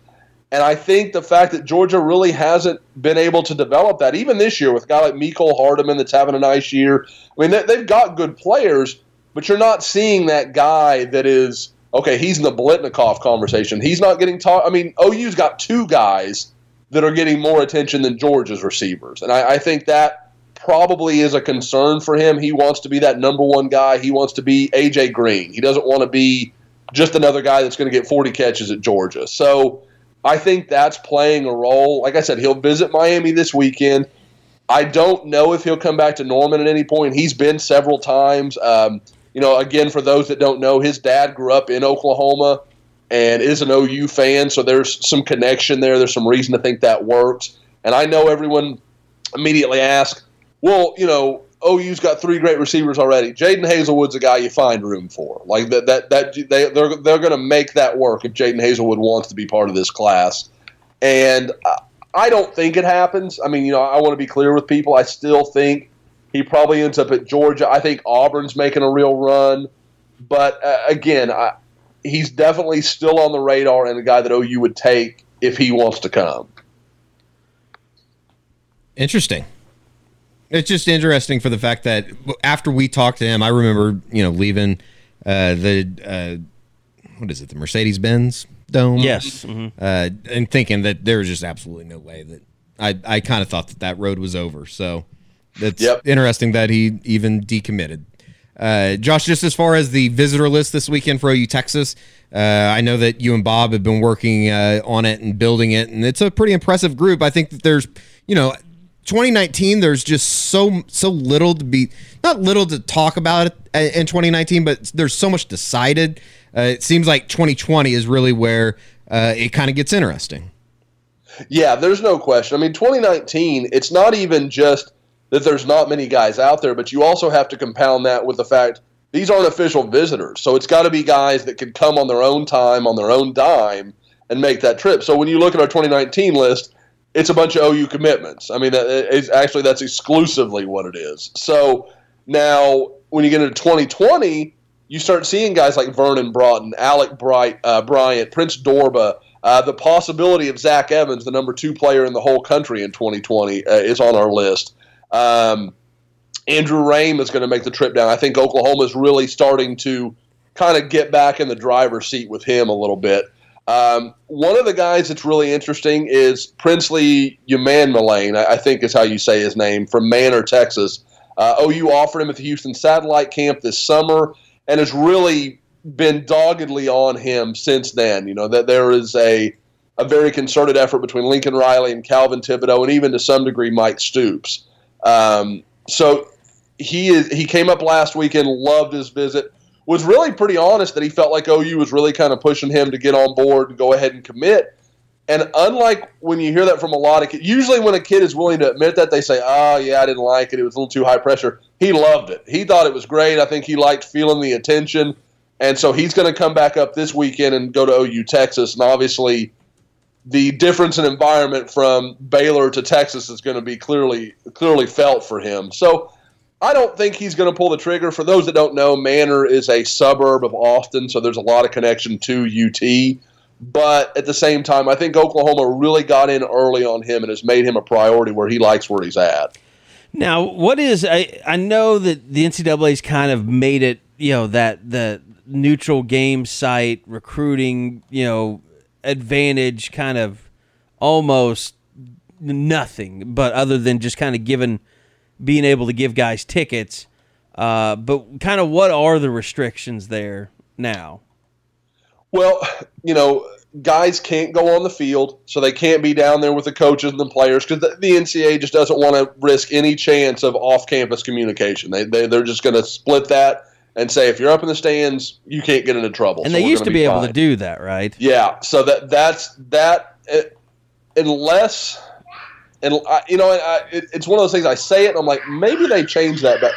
And I think the fact that Georgia really hasn't been able to develop that, even this year with a guy like Mecole Hardman that's having a nice year. I mean, they, they've got good players, but you're not seeing that guy that is okay. He's in the Biletnikoff conversation. He's not getting taught. I mean, OU's got two guys that are getting more attention than Georgia's receivers, and I, I think that probably is a concern for him. He wants to be that number one guy. He wants to be AJ Green. He doesn't want to be just another guy that's going to get 40 catches at Georgia. So I think that's playing a role. Like I said, he'll visit Miami this weekend. I don't know if he'll come back to Norman at any point. He's been several times. Um, you know, again, for those that don't know, his dad grew up in Oklahoma and is an OU fan, so there's some connection there. There's some reason to think that works. And I know everyone immediately asks, well, you know, OU's got three great receivers already. Jadon Haselwood's a guy you find room for. Like that, that, that they they're they're going to make that work if Jaden Hazelwood wants to be part of this class. And I don't think it happens. I mean, you know, I want to be clear with people. I still think he probably ends up at Georgia. I think Auburn's making a real run, but uh, again, I, he's definitely still on the radar and a guy that OU would take if he wants to come. Interesting. It's just interesting for the fact that after we talked to him, I remember you know leaving uh, the uh, what is it, the Mercedes Benz Dome? Yes, mm-hmm. uh, and thinking that there was just absolutely no way that I I kind of thought that that road was over. So it's Yep. interesting that he even decommitted. Uh, Josh, just as far as the visitor list this weekend for OU Texas, uh, I know that you and Bob have been working uh, on it and building it, and it's a pretty impressive group. I think that there's, you know, 2019. There's just so so little to be, not little to talk about uh, in 2019, but there's so much decided. Uh, it seems like 2020 is really where uh, it kind of gets interesting. Yeah, there's no question. I mean, 2019, it's not even just that there's not many guys out there, but you also have to compound that with the fact these aren't official visitors. So it's got to be guys that can come on their own time, on their own dime, and make that trip. So when you look at our 2019 list, it's a bunch of OU commitments. I mean, that is actually that's exclusively what it is. So now when you get into 2020, you start seeing guys like Vernon Broughton, Alec Bright, uh, Bryant, Prince Dorbah. Uh, the possibility of Zach Evans, the number two player in the whole country in 2020, uh, is on our list. Um, Andrew Raym is going to make the trip down. I think Oklahoma is really starting to kind of get back in the driver's seat with him a little bit. Um, one of the guys that's really interesting is Princely Umanmielen, I I think is how you say his name, from Manor, Texas. Uh, OU offered him at the Houston Satellite Camp this summer and has really been doggedly on him since then. You know, that there is a, a very concerted effort between Lincoln Riley and Calvin Thibodeaux, and even to some degree Mike Stoops. Um, so he is he came up last weekend, loved his visit, was really pretty honest that he felt like OU was really kind of pushing him to get on board and go ahead and commit. And unlike when you hear that from a lot of kids, usually when a kid is willing to admit that, they say, "Oh yeah, I didn't like it. It was a little too high pressure." He loved it. He thought it was great. I think he liked feeling the attention, and so he's going to come back up this weekend and go to OU Texas. And obviously, the difference in environment from Baylor to Texas is going to be clearly clearly felt for him. So I don't think he's going to pull the trigger. For those that don't know, Manor is a suburb of Austin, so there's a lot of connection to UT. But at the same time, I think Oklahoma really got in early on him and has made him a priority where he likes where he's at. Now, what is I I know that the NCAA's kind of made it, you know, that the neutral game site recruiting, you know, advantage kind of almost nothing, but other than just kind of giving being able to give guys tickets. Uh, but kind of what are the restrictions there now? Well, you know, guys can't go on the field, so they can't be down there with the coaches and the players because the, the NCAA just doesn't want to risk any chance of off-campus communication. They, they they're just going to split that and say if you're up in the stands, you can't get into trouble. And So they used to gonna be able to do that, right? Yeah, so that that's that. It, unless, and I, you know, I, it, it's one of those things. I say it, and I'm like, maybe they changed that, but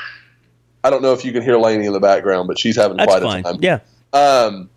I don't know if you can hear Lainey in the background, but she's having That's quite fine. a time. Yeah. Um,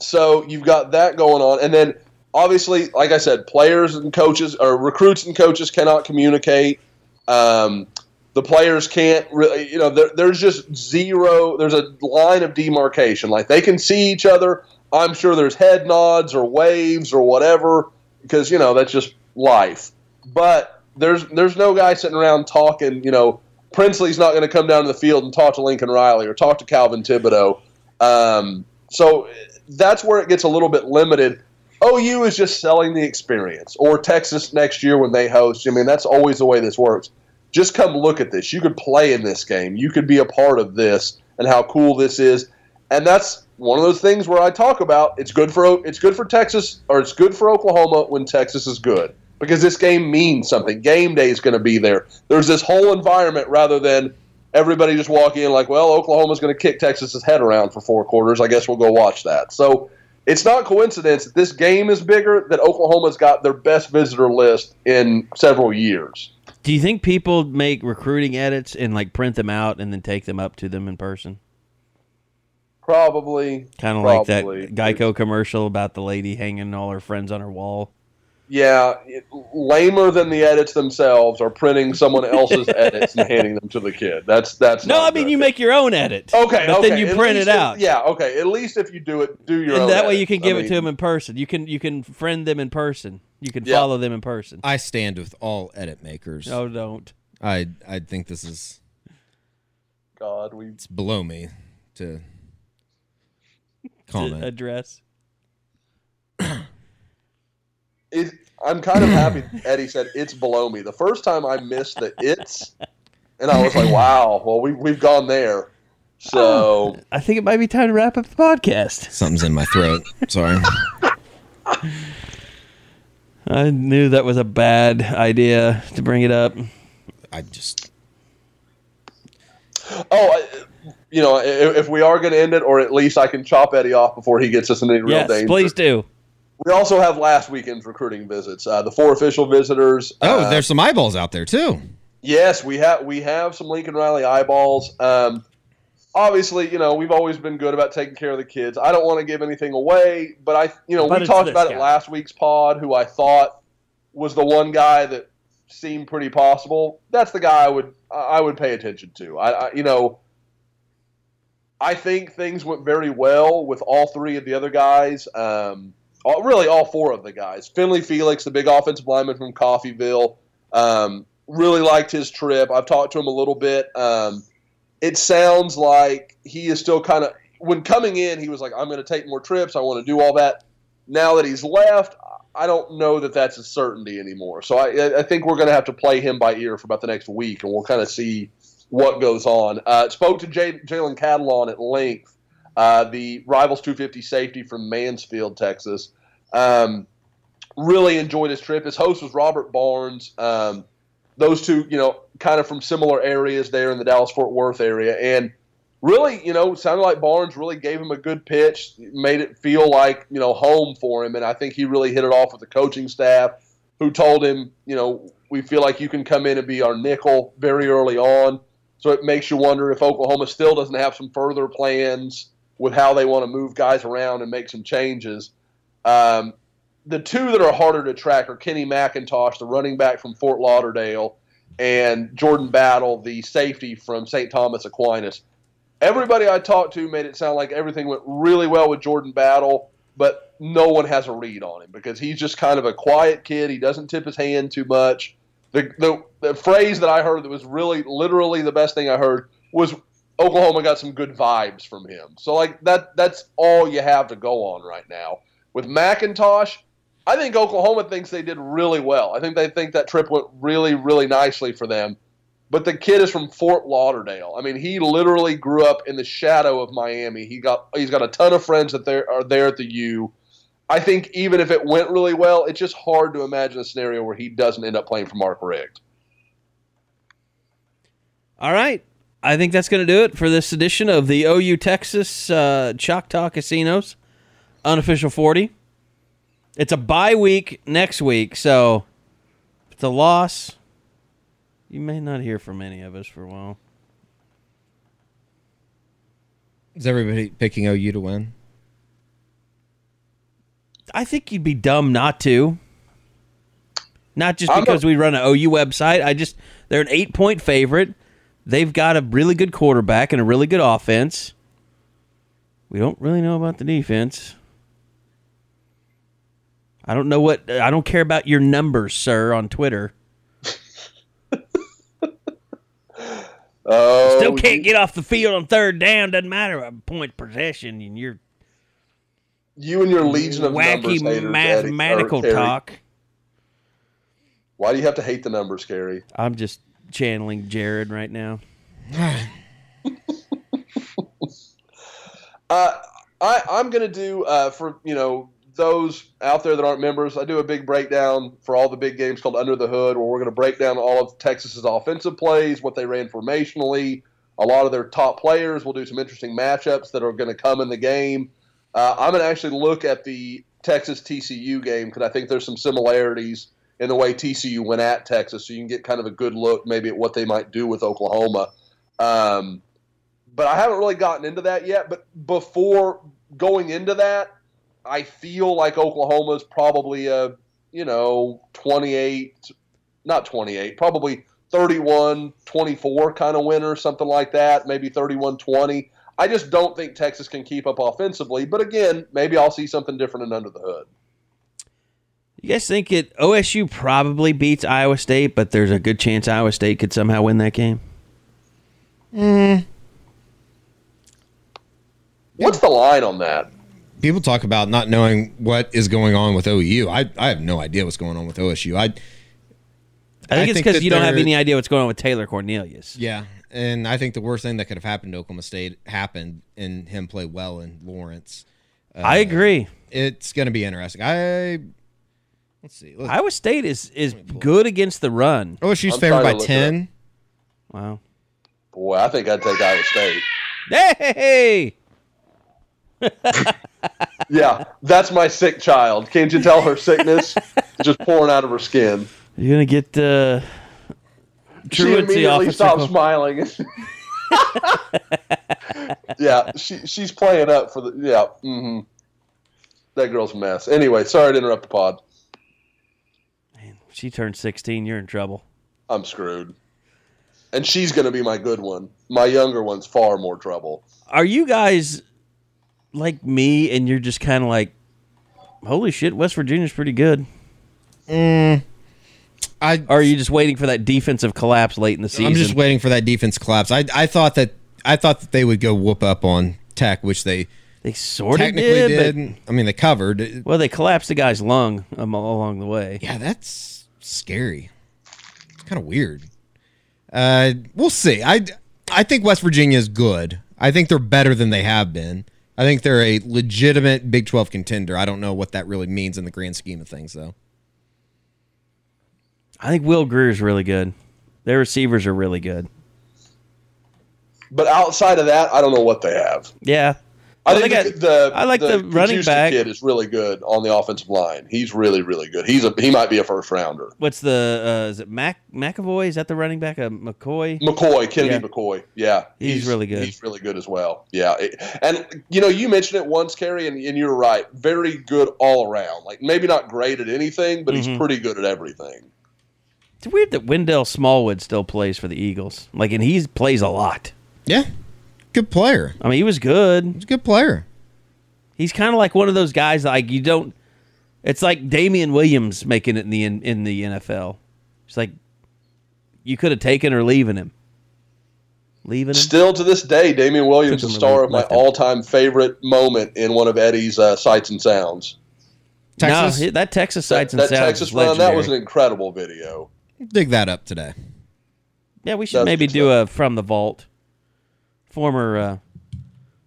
so you've got that going on, and then obviously, like I said, players and coaches or recruits and coaches cannot communicate. Um, the players can't really, you know, there, there's just zero. There's a line of demarcation. Like they can see each other. I'm sure there's head nods or waves or whatever because you know that's just life. But there's there's no guy sitting around talking. You know, Princely's not going to come down to the field and talk to Lincoln Riley or talk to Calvin Thibodeaux. Um, so that's where it gets a little bit limited. OU is just selling the experience, or Texas next year when they host. I mean, that's always the way this works. Just come look at this. You could play in this game. You could be a part of this, and how cool this is. And that's one of those things where I talk about it's good for it's good for Texas or it's good for Oklahoma when Texas is good because this game means something. Game day is going to be there. There's this whole environment rather than everybody just walking in like, well, Oklahoma's going to kick Texas's head around for four quarters. I guess we'll go watch that. So it's not coincidence that this game is bigger that Oklahoma's got their best visitor list in several years. Do you think people make recruiting edits and like print them out and then take them up to them in person? Probably. Kind of like that Geico commercial about the lady hanging all her friends on her wall. Yeah, it, lamer than the edits themselves are printing someone else's *laughs* edits and handing them to the kid. That's that's No, not I mean good. you make your own edit. Okay, but okay. then you at print it out. yeah, okay. At least if you do it, do your own. and that way you can I give it mean, to them in person. You can you can friend them in person. You can Yeah. follow them in person. I stand with all edit makers. No, don't. I I think this is God, we it's below me to To comment. address. It, I'm kind of happy *laughs* Eddie said it's below me. The first time I missed the it's, and I was like, wow, well we we've gone there. So I think it might be time to wrap up the podcast. Something's in my throat. Sorry. *laughs* I knew that was a bad idea to bring it up. I just oh, I- you know, if, if we are going to end it, or at least I can chop Eddie off before he gets us in any real yes, danger. please do. We also have last weekend's recruiting visits. Uh, the four official visitors. Oh, uh, there's some eyeballs out there too. Yes, we have we have some Lincoln Riley eyeballs. Um, obviously, you know we've always been good about taking care of the kids. I don't want to give anything away, but I, you know, But we talked about guy. it last week's pod. Who I thought was the one guy that seemed pretty possible. That's the guy I would I would pay attention to. I, I you know. I think things went very well with all three of the other guys. Um, all, really, all four of the guys. Finley Felix, the big offensive lineman from Coffeyville, um, really liked his trip. I've talked to him a little bit. Um, it sounds like he is still kind of when coming in. He was like, "I'm going to take more trips. I want to do all that." Now that he's left, I don't know that that's a certainty anymore. So I, I think we're going to have to play him by ear for about the next week, and we'll kind of see what goes on. Uh, spoke to Jalen Catalon at length, uh, the Rivals 250 safety from Mansfield, Texas. Um, really enjoyed his trip. His host was Robert Barnes. Um, those two, you know, kind of from similar areas there in the Dallas Fort Worth area, and really, you know, sounded like Barnes really gave him a good pitch, made it feel like you know home for him, and I think he really hit it off with the coaching staff, who told him, you know, we feel like you can come in and be our nickel very early on. So it makes you wonder if Oklahoma still doesn't have some further plans with how they want to move guys around and make some changes. Um, the two that are harder to track are Kenny McIntosh, the running back from Fort Lauderdale, and Jordan Battle, the safety from St. Thomas Aquinas. Everybody I talked to made it sound like everything went really well with Jordan Battle, but no one has a read on him because he's just kind of a quiet kid. He doesn't tip his hand too much. The, the, the phrase that I heard that was really literally the best thing I heard was Oklahoma got some good vibes from him. So like that that's all you have to go on right now. With McIntosh, I think Oklahoma thinks they did really well. I think they think that trip went really, really nicely for them. But the kid is from Fort Lauderdale. I mean, he literally grew up in the shadow of Miami. He got he's got a ton of friends that there are there at the U. I think even if it went really well, it's just hard to imagine a scenario where he doesn't end up playing for Mark Richt. All right. I think that's going to do it for this edition of the OU Texas uh, Choctaw Casinos unofficial 40. It's a bye week next week, so if it's a loss, you may not hear from any of us for a while. Is everybody picking OU to win? I think you'd be dumb not to. Not just I'm a- because we run an OU website. I just they're an eight point favorite. They've got a really good quarterback and a really good offense. We don't really know about the defense. I don't know what I don't care about your numbers, sir, on Twitter. *laughs* Oh, Still can't get off the field on third down. Doesn't matter. A point possession, and you're you and your legion of wacky numbers Eddie- mathematical or talk. Why do you have to hate the numbers, Gary? I'm just channeling Jared right now. *laughs* Uh, I, I'm going to do uh, for you know those out there that aren't members. I do a big breakdown for all the big games called Under the Hood, where we're going to break down all of Texas's offensive plays, what they ran formationally, a lot of their top players. We'll do some interesting matchups that are going to come in the game. Uh, I'm going to actually look at the Texas TCU game because I think there's some similarities in the way TCU went at Texas, so you can get kind of a good look maybe at what they might do with Oklahoma. Um, but I haven't really gotten into that yet. But before going into that, I feel like Oklahoma is probably a you know 28, not 28, probably 31 24 kind of winner, something like that, maybe 31 20. I just don't think Texas can keep up offensively. But again, maybe I'll see something different and under the hood. You guys think it OSU probably beats Iowa State, but there's a good chance Iowa State could somehow win that game? Mm. What's the line on that? People talk about not knowing what is going on with OU. I, I have no idea what's going on with OSU. I I think it's because you don't have any idea what's going on with Taylor Cornelius. Yeah, and I think the worst thing that could have happened to Oklahoma State happened, and him play well in Lawrence. Uh, I agree. It's going to be interesting. I let's see. Let's, Iowa State is is good against the run. OSU's I'm favored trying by to look it ten. Wow. Boy, I think I'd take Iowa State. Hey! *laughs* Yeah, that's my sick child. Can't you tell her sickness *laughs* just pouring out of her skin? You're gonna get uh, she truancy immediately officer. stops call- smiling. *laughs* yeah, she she's playing up for the yeah. hmm That girl's a mess. Anyway, sorry to interrupt the pod. She turned 16. You're in trouble. I'm screwed. And she's going to be my good one. My younger one's far more trouble. Are you guys like me, and you're just kind of like, holy shit, West Virginia's pretty good? Mm, I Or are you just waiting for that defensive collapse late in the season? I'm just waiting for that defense collapse. I I thought that I thought that they would go whoop up on Tech, which they They sort of technically did, did. I mean, they covered. well, they collapsed the guy's lung um, along the way. Yeah, that's scary. It's kind of weird. Uh, we'll see. I I think West Virginia is good. I think they're better than they have been. I think they're a legitimate Big 12 contender. I don't know what that really means in the grand scheme of things, though. I think Will Grier's really good. Their receivers are really good. But outside of that, I don't know what they have. Yeah. I Well, think they the, got- the I like the running back. kid is really good on the offensive line. He's really really good. He's a he might be a first rounder. What's the uh, is it Mac McAvoy? Is that the running back? Uh, McKoy. McKoy, Kennedy Yeah. McKoy. Yeah, He's really good. He's really good as well. Yeah, It- and you know you mentioned it once, Carey, and, and you're right. Very good all around. Like maybe not great at anything, but Mhm. he's pretty good at everything. It's weird that Wendell Smallwood still plays for the Eagles. Like, and he plays a lot. Yeah, good player. I mean, he was good. He's a good player. He's kind of like one of those guys like you don't. It's like Damien Williams making it in the in, in the NFL. It's like you could have taken or leaving him. Leaving him. Still to this day, Damien Williams is the star of my all-time favorite moment in one of Eddie's uh, sights and sounds. Texas? No, that Texas That, sights and Sounds. that sounds Texas run, that was an incredible video. Dig that up today. Yeah, we should That's maybe good do a from the vault. Former, uh,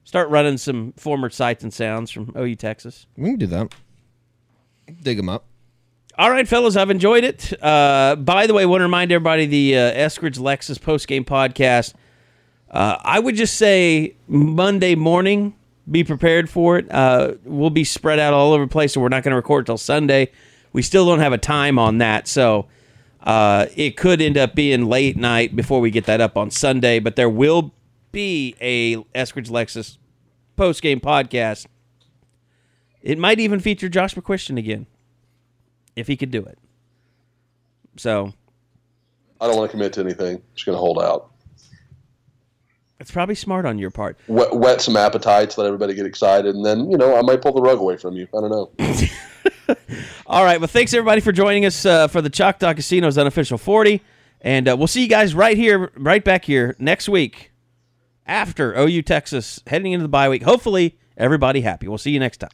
start running some former sights and sounds from OU Texas. We can do that. Dig them up. All right, fellas, I've enjoyed it. Uh, by the way, I want to remind everybody the uh, Eskridge Lexus postgame podcast. Uh, I would just say Monday morning, be prepared for it. Uh, we'll be spread out all over the place, so we're not going to record till Sunday. We still don't have a time on that, so uh, it could end up being late night before we get that up on Sunday. But there will be a Eskridge Lexus post game podcast. It might even feature Josh McCuistion again if he could do it. So I don't want to commit to anything. Just going to hold out. it's probably smart on your part. Wet, wet some appetites, let everybody get excited, and then you know I might pull the rug away from you. I don't know. *laughs* All right. Well, thanks everybody for joining us uh, for the Choctaw Casino's unofficial 40. And uh, we'll see you guys right here, right back here next week after OU Texas heading into the bye week. Hopefully, everybody happy. We'll see you next time.